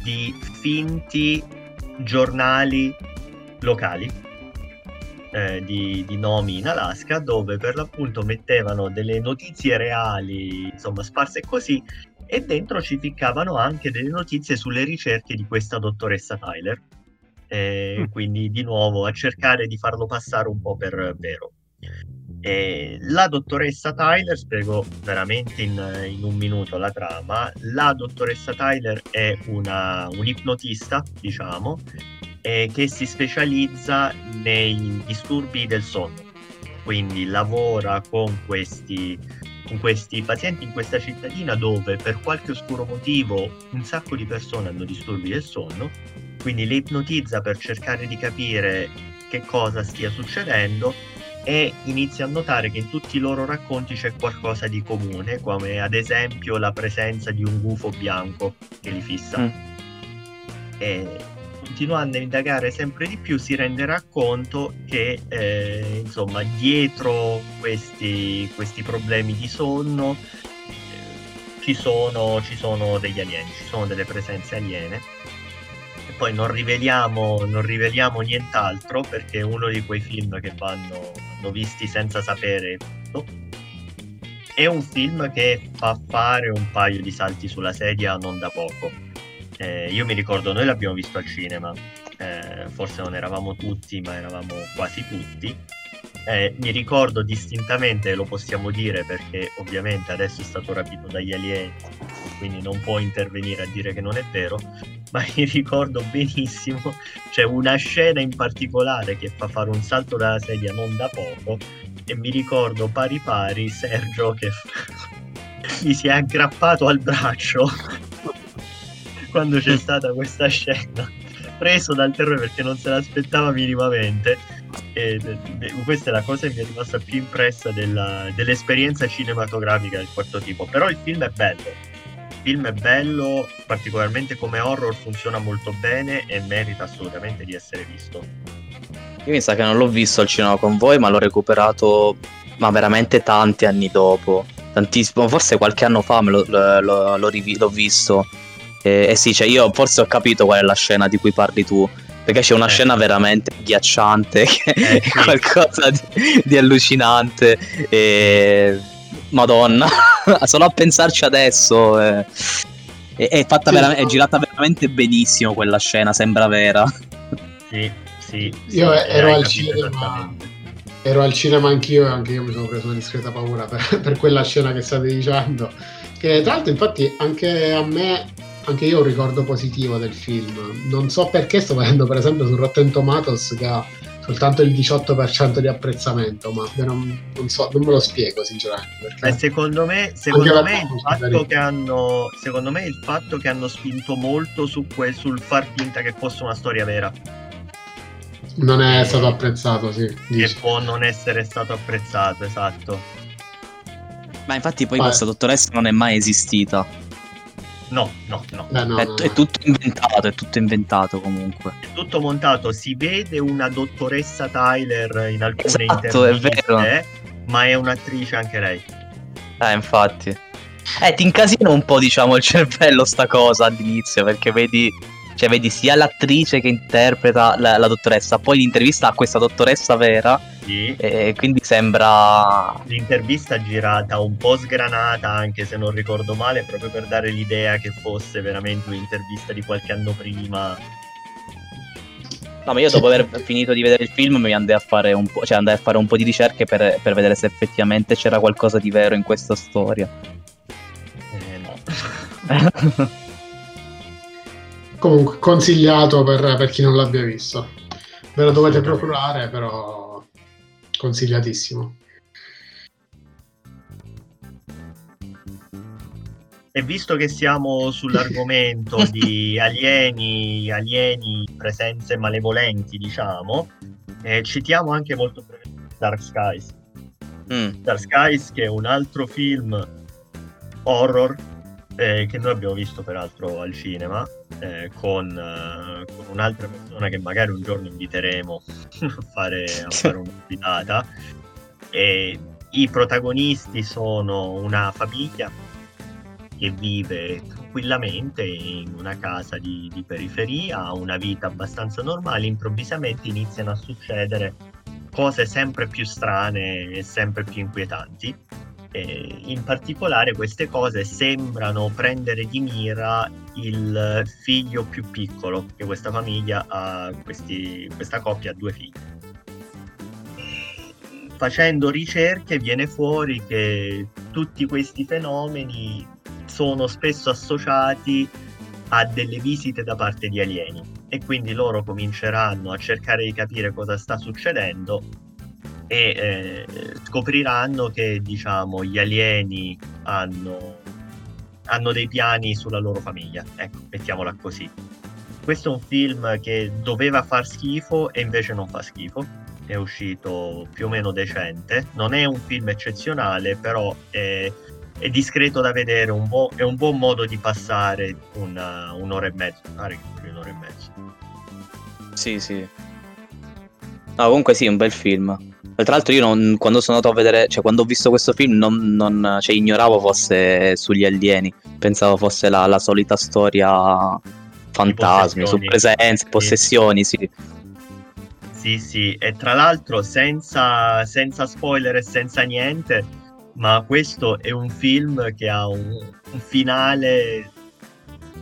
di finti giornali locali eh, di, di, nomi in Alaska dove per l'appunto mettevano delle notizie reali, insomma sparse così, e dentro ci ficcavano anche delle notizie sulle ricerche di questa dottoressa Tyler. Eh, mm. Quindi di nuovo a cercare di farlo passare un po' per vero. Eh, la dottoressa Tyler, spiego veramente in, in, un minuto la trama, la dottoressa Tyler è una, un ipnotista, diciamo, eh, che si specializza nei disturbi del sonno. Quindi lavora con questi, con questi pazienti in questa cittadina dove per qualche oscuro motivo un sacco di persone hanno disturbi del sonno, quindi le ipnotizza per cercare di capire che cosa stia succedendo e inizia a notare che in tutti i loro racconti c'è qualcosa di comune, come ad esempio la presenza di un gufo bianco che li fissa. Mm. E continuando a indagare sempre di più si renderà conto che eh, insomma dietro questi, questi, problemi di sonno eh, ci, sono, ci sono degli alieni, ci sono delle presenze aliene poi non riveliamo, non riveliamo nient'altro perché è uno di quei film che vanno, vanno visti senza sapere tutto. È un film che fa fare un paio di salti sulla sedia non da poco. Eh, io mi ricordo, noi l'abbiamo visto al cinema, eh, forse non eravamo tutti, ma eravamo quasi tutti. Eh, mi ricordo distintamente, lo possiamo dire perché ovviamente adesso è stato rapito dagli alieni, quindi non può intervenire a dire che non è vero, ma mi ricordo benissimo, c'è una scena in particolare che fa fare un salto dalla sedia non da poco e mi ricordo pari pari Sergio che mi si è aggrappato al braccio quando c'è stata questa scena, preso dal terrore perché non se l'aspettava minimamente. E questa è la cosa che mi è rimasta più impressa della, dell'esperienza cinematografica del quarto tipo. Però il film è bello. Il film è bello, particolarmente come horror funziona molto bene e merita assolutamente di essere visto. Io mi sa che non l'ho visto al cinema con voi, ma l'ho recuperato ma veramente tanti anni dopo. Tantissimo, forse qualche anno fa me lo, lo, lo, l'ho visto e, e sì, cioè io forse ho capito qual è la scena di cui parli tu. Perché c'è una eh. scena veramente agghiacciante, che eh, sì. qualcosa di, di allucinante. E... Madonna, solo a pensarci adesso. Eh. È, è, fatta sì, vera- è girata veramente benissimo quella scena, sembra vera. Sì, sì. Io ero al cinema. Ero al cinema anch'io e anche io mi sono preso una discreta paura per, per quella scena che state dicendo. Che tra l'altro, infatti, anche a me anche io ho un ricordo positivo del film. Non so perché sto vedendo, per esempio, su Rotten Tomatoes che ha soltanto il 18% di apprezzamento, ma non, non, so, non me lo spiego sinceramente. Beh, secondo me, secondo me, il fatto che hanno, secondo me il fatto che hanno spinto molto su quel, sul far finta che fosse una storia vera. Non è eh, stato apprezzato, sì. Che può non essere stato apprezzato, esatto. Ma infatti poi ah, questa dottoressa non è mai esistita. No, no, no. Beh, no, è, no. è, tutto inventato, è tutto inventato comunque. È tutto montato, si vede una dottoressa Tyler in alcune esatto, interviste, ma è un'attrice anche lei. Eh, infatti. Eh, ti incasina un po', diciamo, il cervello sta cosa all'inizio, perché vedi cioè vedi sia l'attrice che interpreta la, la dottoressa, poi l'intervista a questa dottoressa vera, sì. e quindi sembra... L'intervista girata un po' sgranata, anche se non ricordo male, proprio per dare l'idea che fosse veramente un'intervista di qualche anno prima. No, ma io dopo aver finito di vedere il film mi andai a fare un po', cioè andai a fare un po' di ricerche per, per vedere se effettivamente c'era qualcosa di vero in questa storia. Eh no. Comunque, consigliato per, per, chi non l'abbia visto. Ve lo dovete procurare, però consigliatissimo. E visto che siamo sull'argomento di alieni, alieni, presenze malevolenti, diciamo, eh, citiamo anche molto brevemente Dark Skies. Mm. Dark Skies, che è un altro film horror eh, che noi abbiamo visto peraltro al cinema eh, con, uh, con, un'altra persona che magari un giorno inviteremo a fare, a fare un'ospitata. E I protagonisti sono una famiglia che vive tranquillamente in una casa di, di periferia, ha una vita abbastanza normale, improvvisamente iniziano a succedere cose sempre più strane e sempre più inquietanti eh, in particolare queste cose sembrano prendere di mira il figlio più piccolo, che questa famiglia ha, questi, questa coppia ha due figli. Facendo ricerche viene fuori che tutti questi fenomeni sono spesso associati a delle visite da parte di alieni e quindi loro cominceranno a cercare di capire cosa sta succedendo e eh, scopriranno che diciamo gli alieni hanno, hanno dei piani sulla loro famiglia. Ecco mettiamola così. Questo è un film che doveva far schifo e invece non fa schifo. È uscito più o meno decente. Non è un film eccezionale però è, è discreto da vedere un bo- è un buon modo di passare una, un'ora e mezza pare che un'ora e mezza sì sì. No comunque sì un bel film tra l'altro io non, quando sono andato a vedere, cioè quando ho visto questo film non, non cioè, ignoravo fosse sugli alieni, pensavo fosse la, la solita storia fantasmi, su presenze, possessioni, sì. Sì, sì, e tra l'altro senza, senza spoiler e senza niente, ma questo è un film che ha un, un finale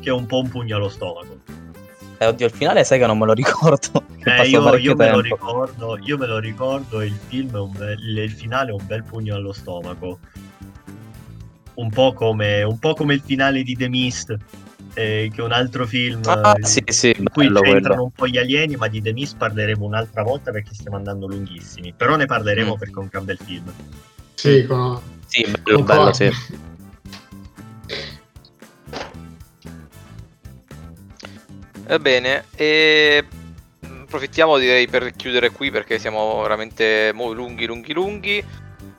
che è un po' un pugno allo stomaco. Eh, oddio, il finale sai che non me lo ricordo. Eh, io, io, me ricordo, io, me lo ricordo, il film, bel, il finale è un bel pugno allo stomaco. Un po' come, un po come il finale di The Mist, eh, che è un altro film ah, eh, sì, sì, in cui c'entrano quello. un po' gli alieni, ma di The Mist parleremo un'altra volta perché stiamo andando lunghissimi. Però ne parleremo mm. perché è un gran bel film. Sì, con... sì bello, bello, sì. Va bene, e approfittiamo direi per chiudere qui perché siamo veramente lunghi, lunghi, lunghi.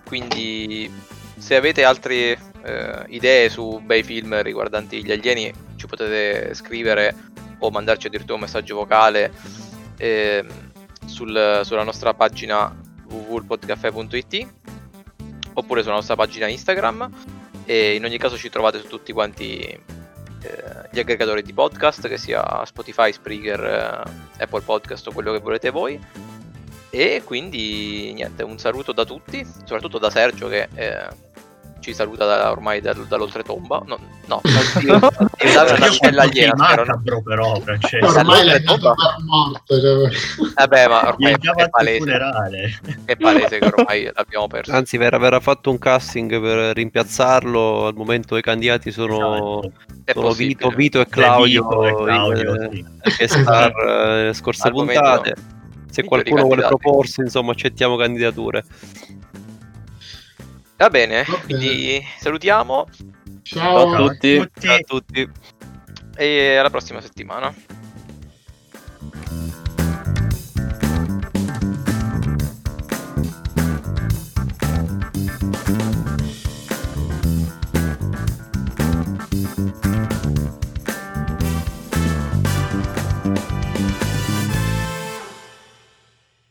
Quindi se avete altre eh, idee su bei film riguardanti gli alieni ci potete scrivere o mandarci addirittura un messaggio vocale eh, sul, sulla nostra pagina www.podcaffè.it oppure sulla nostra pagina Instagram e in ogni caso ci trovate su tutti quanti eh, gli aggregatori di podcast, che sia Spotify, Spreaker, eh, Apple Podcast o quello che volete voi. E quindi niente, un saluto da tutti, soprattutto da Sergio che eh, ci saluta da, ormai da, dall'oltretomba. No, no, diventava una scella aliena. Macabro però, Francesco. Ormai per morto. Cioè. Vabbè, ma ormai è palese. È palese che ormai l'abbiamo perso. Anzi, verrà, verrà, fatto un casting per rimpiazzarlo. Al momento i candidati sono, esatto. sono Vito, Vito, e Claudio, Vito e Claudio eh, sì. che star eh, scorse puntate. Se qualcuno vuole proporsi, insomma, accettiamo candidature. Va bene, okay. quindi salutiamo. Ciao, Ciao a tutti. Ciao a tutti. E alla prossima settimana.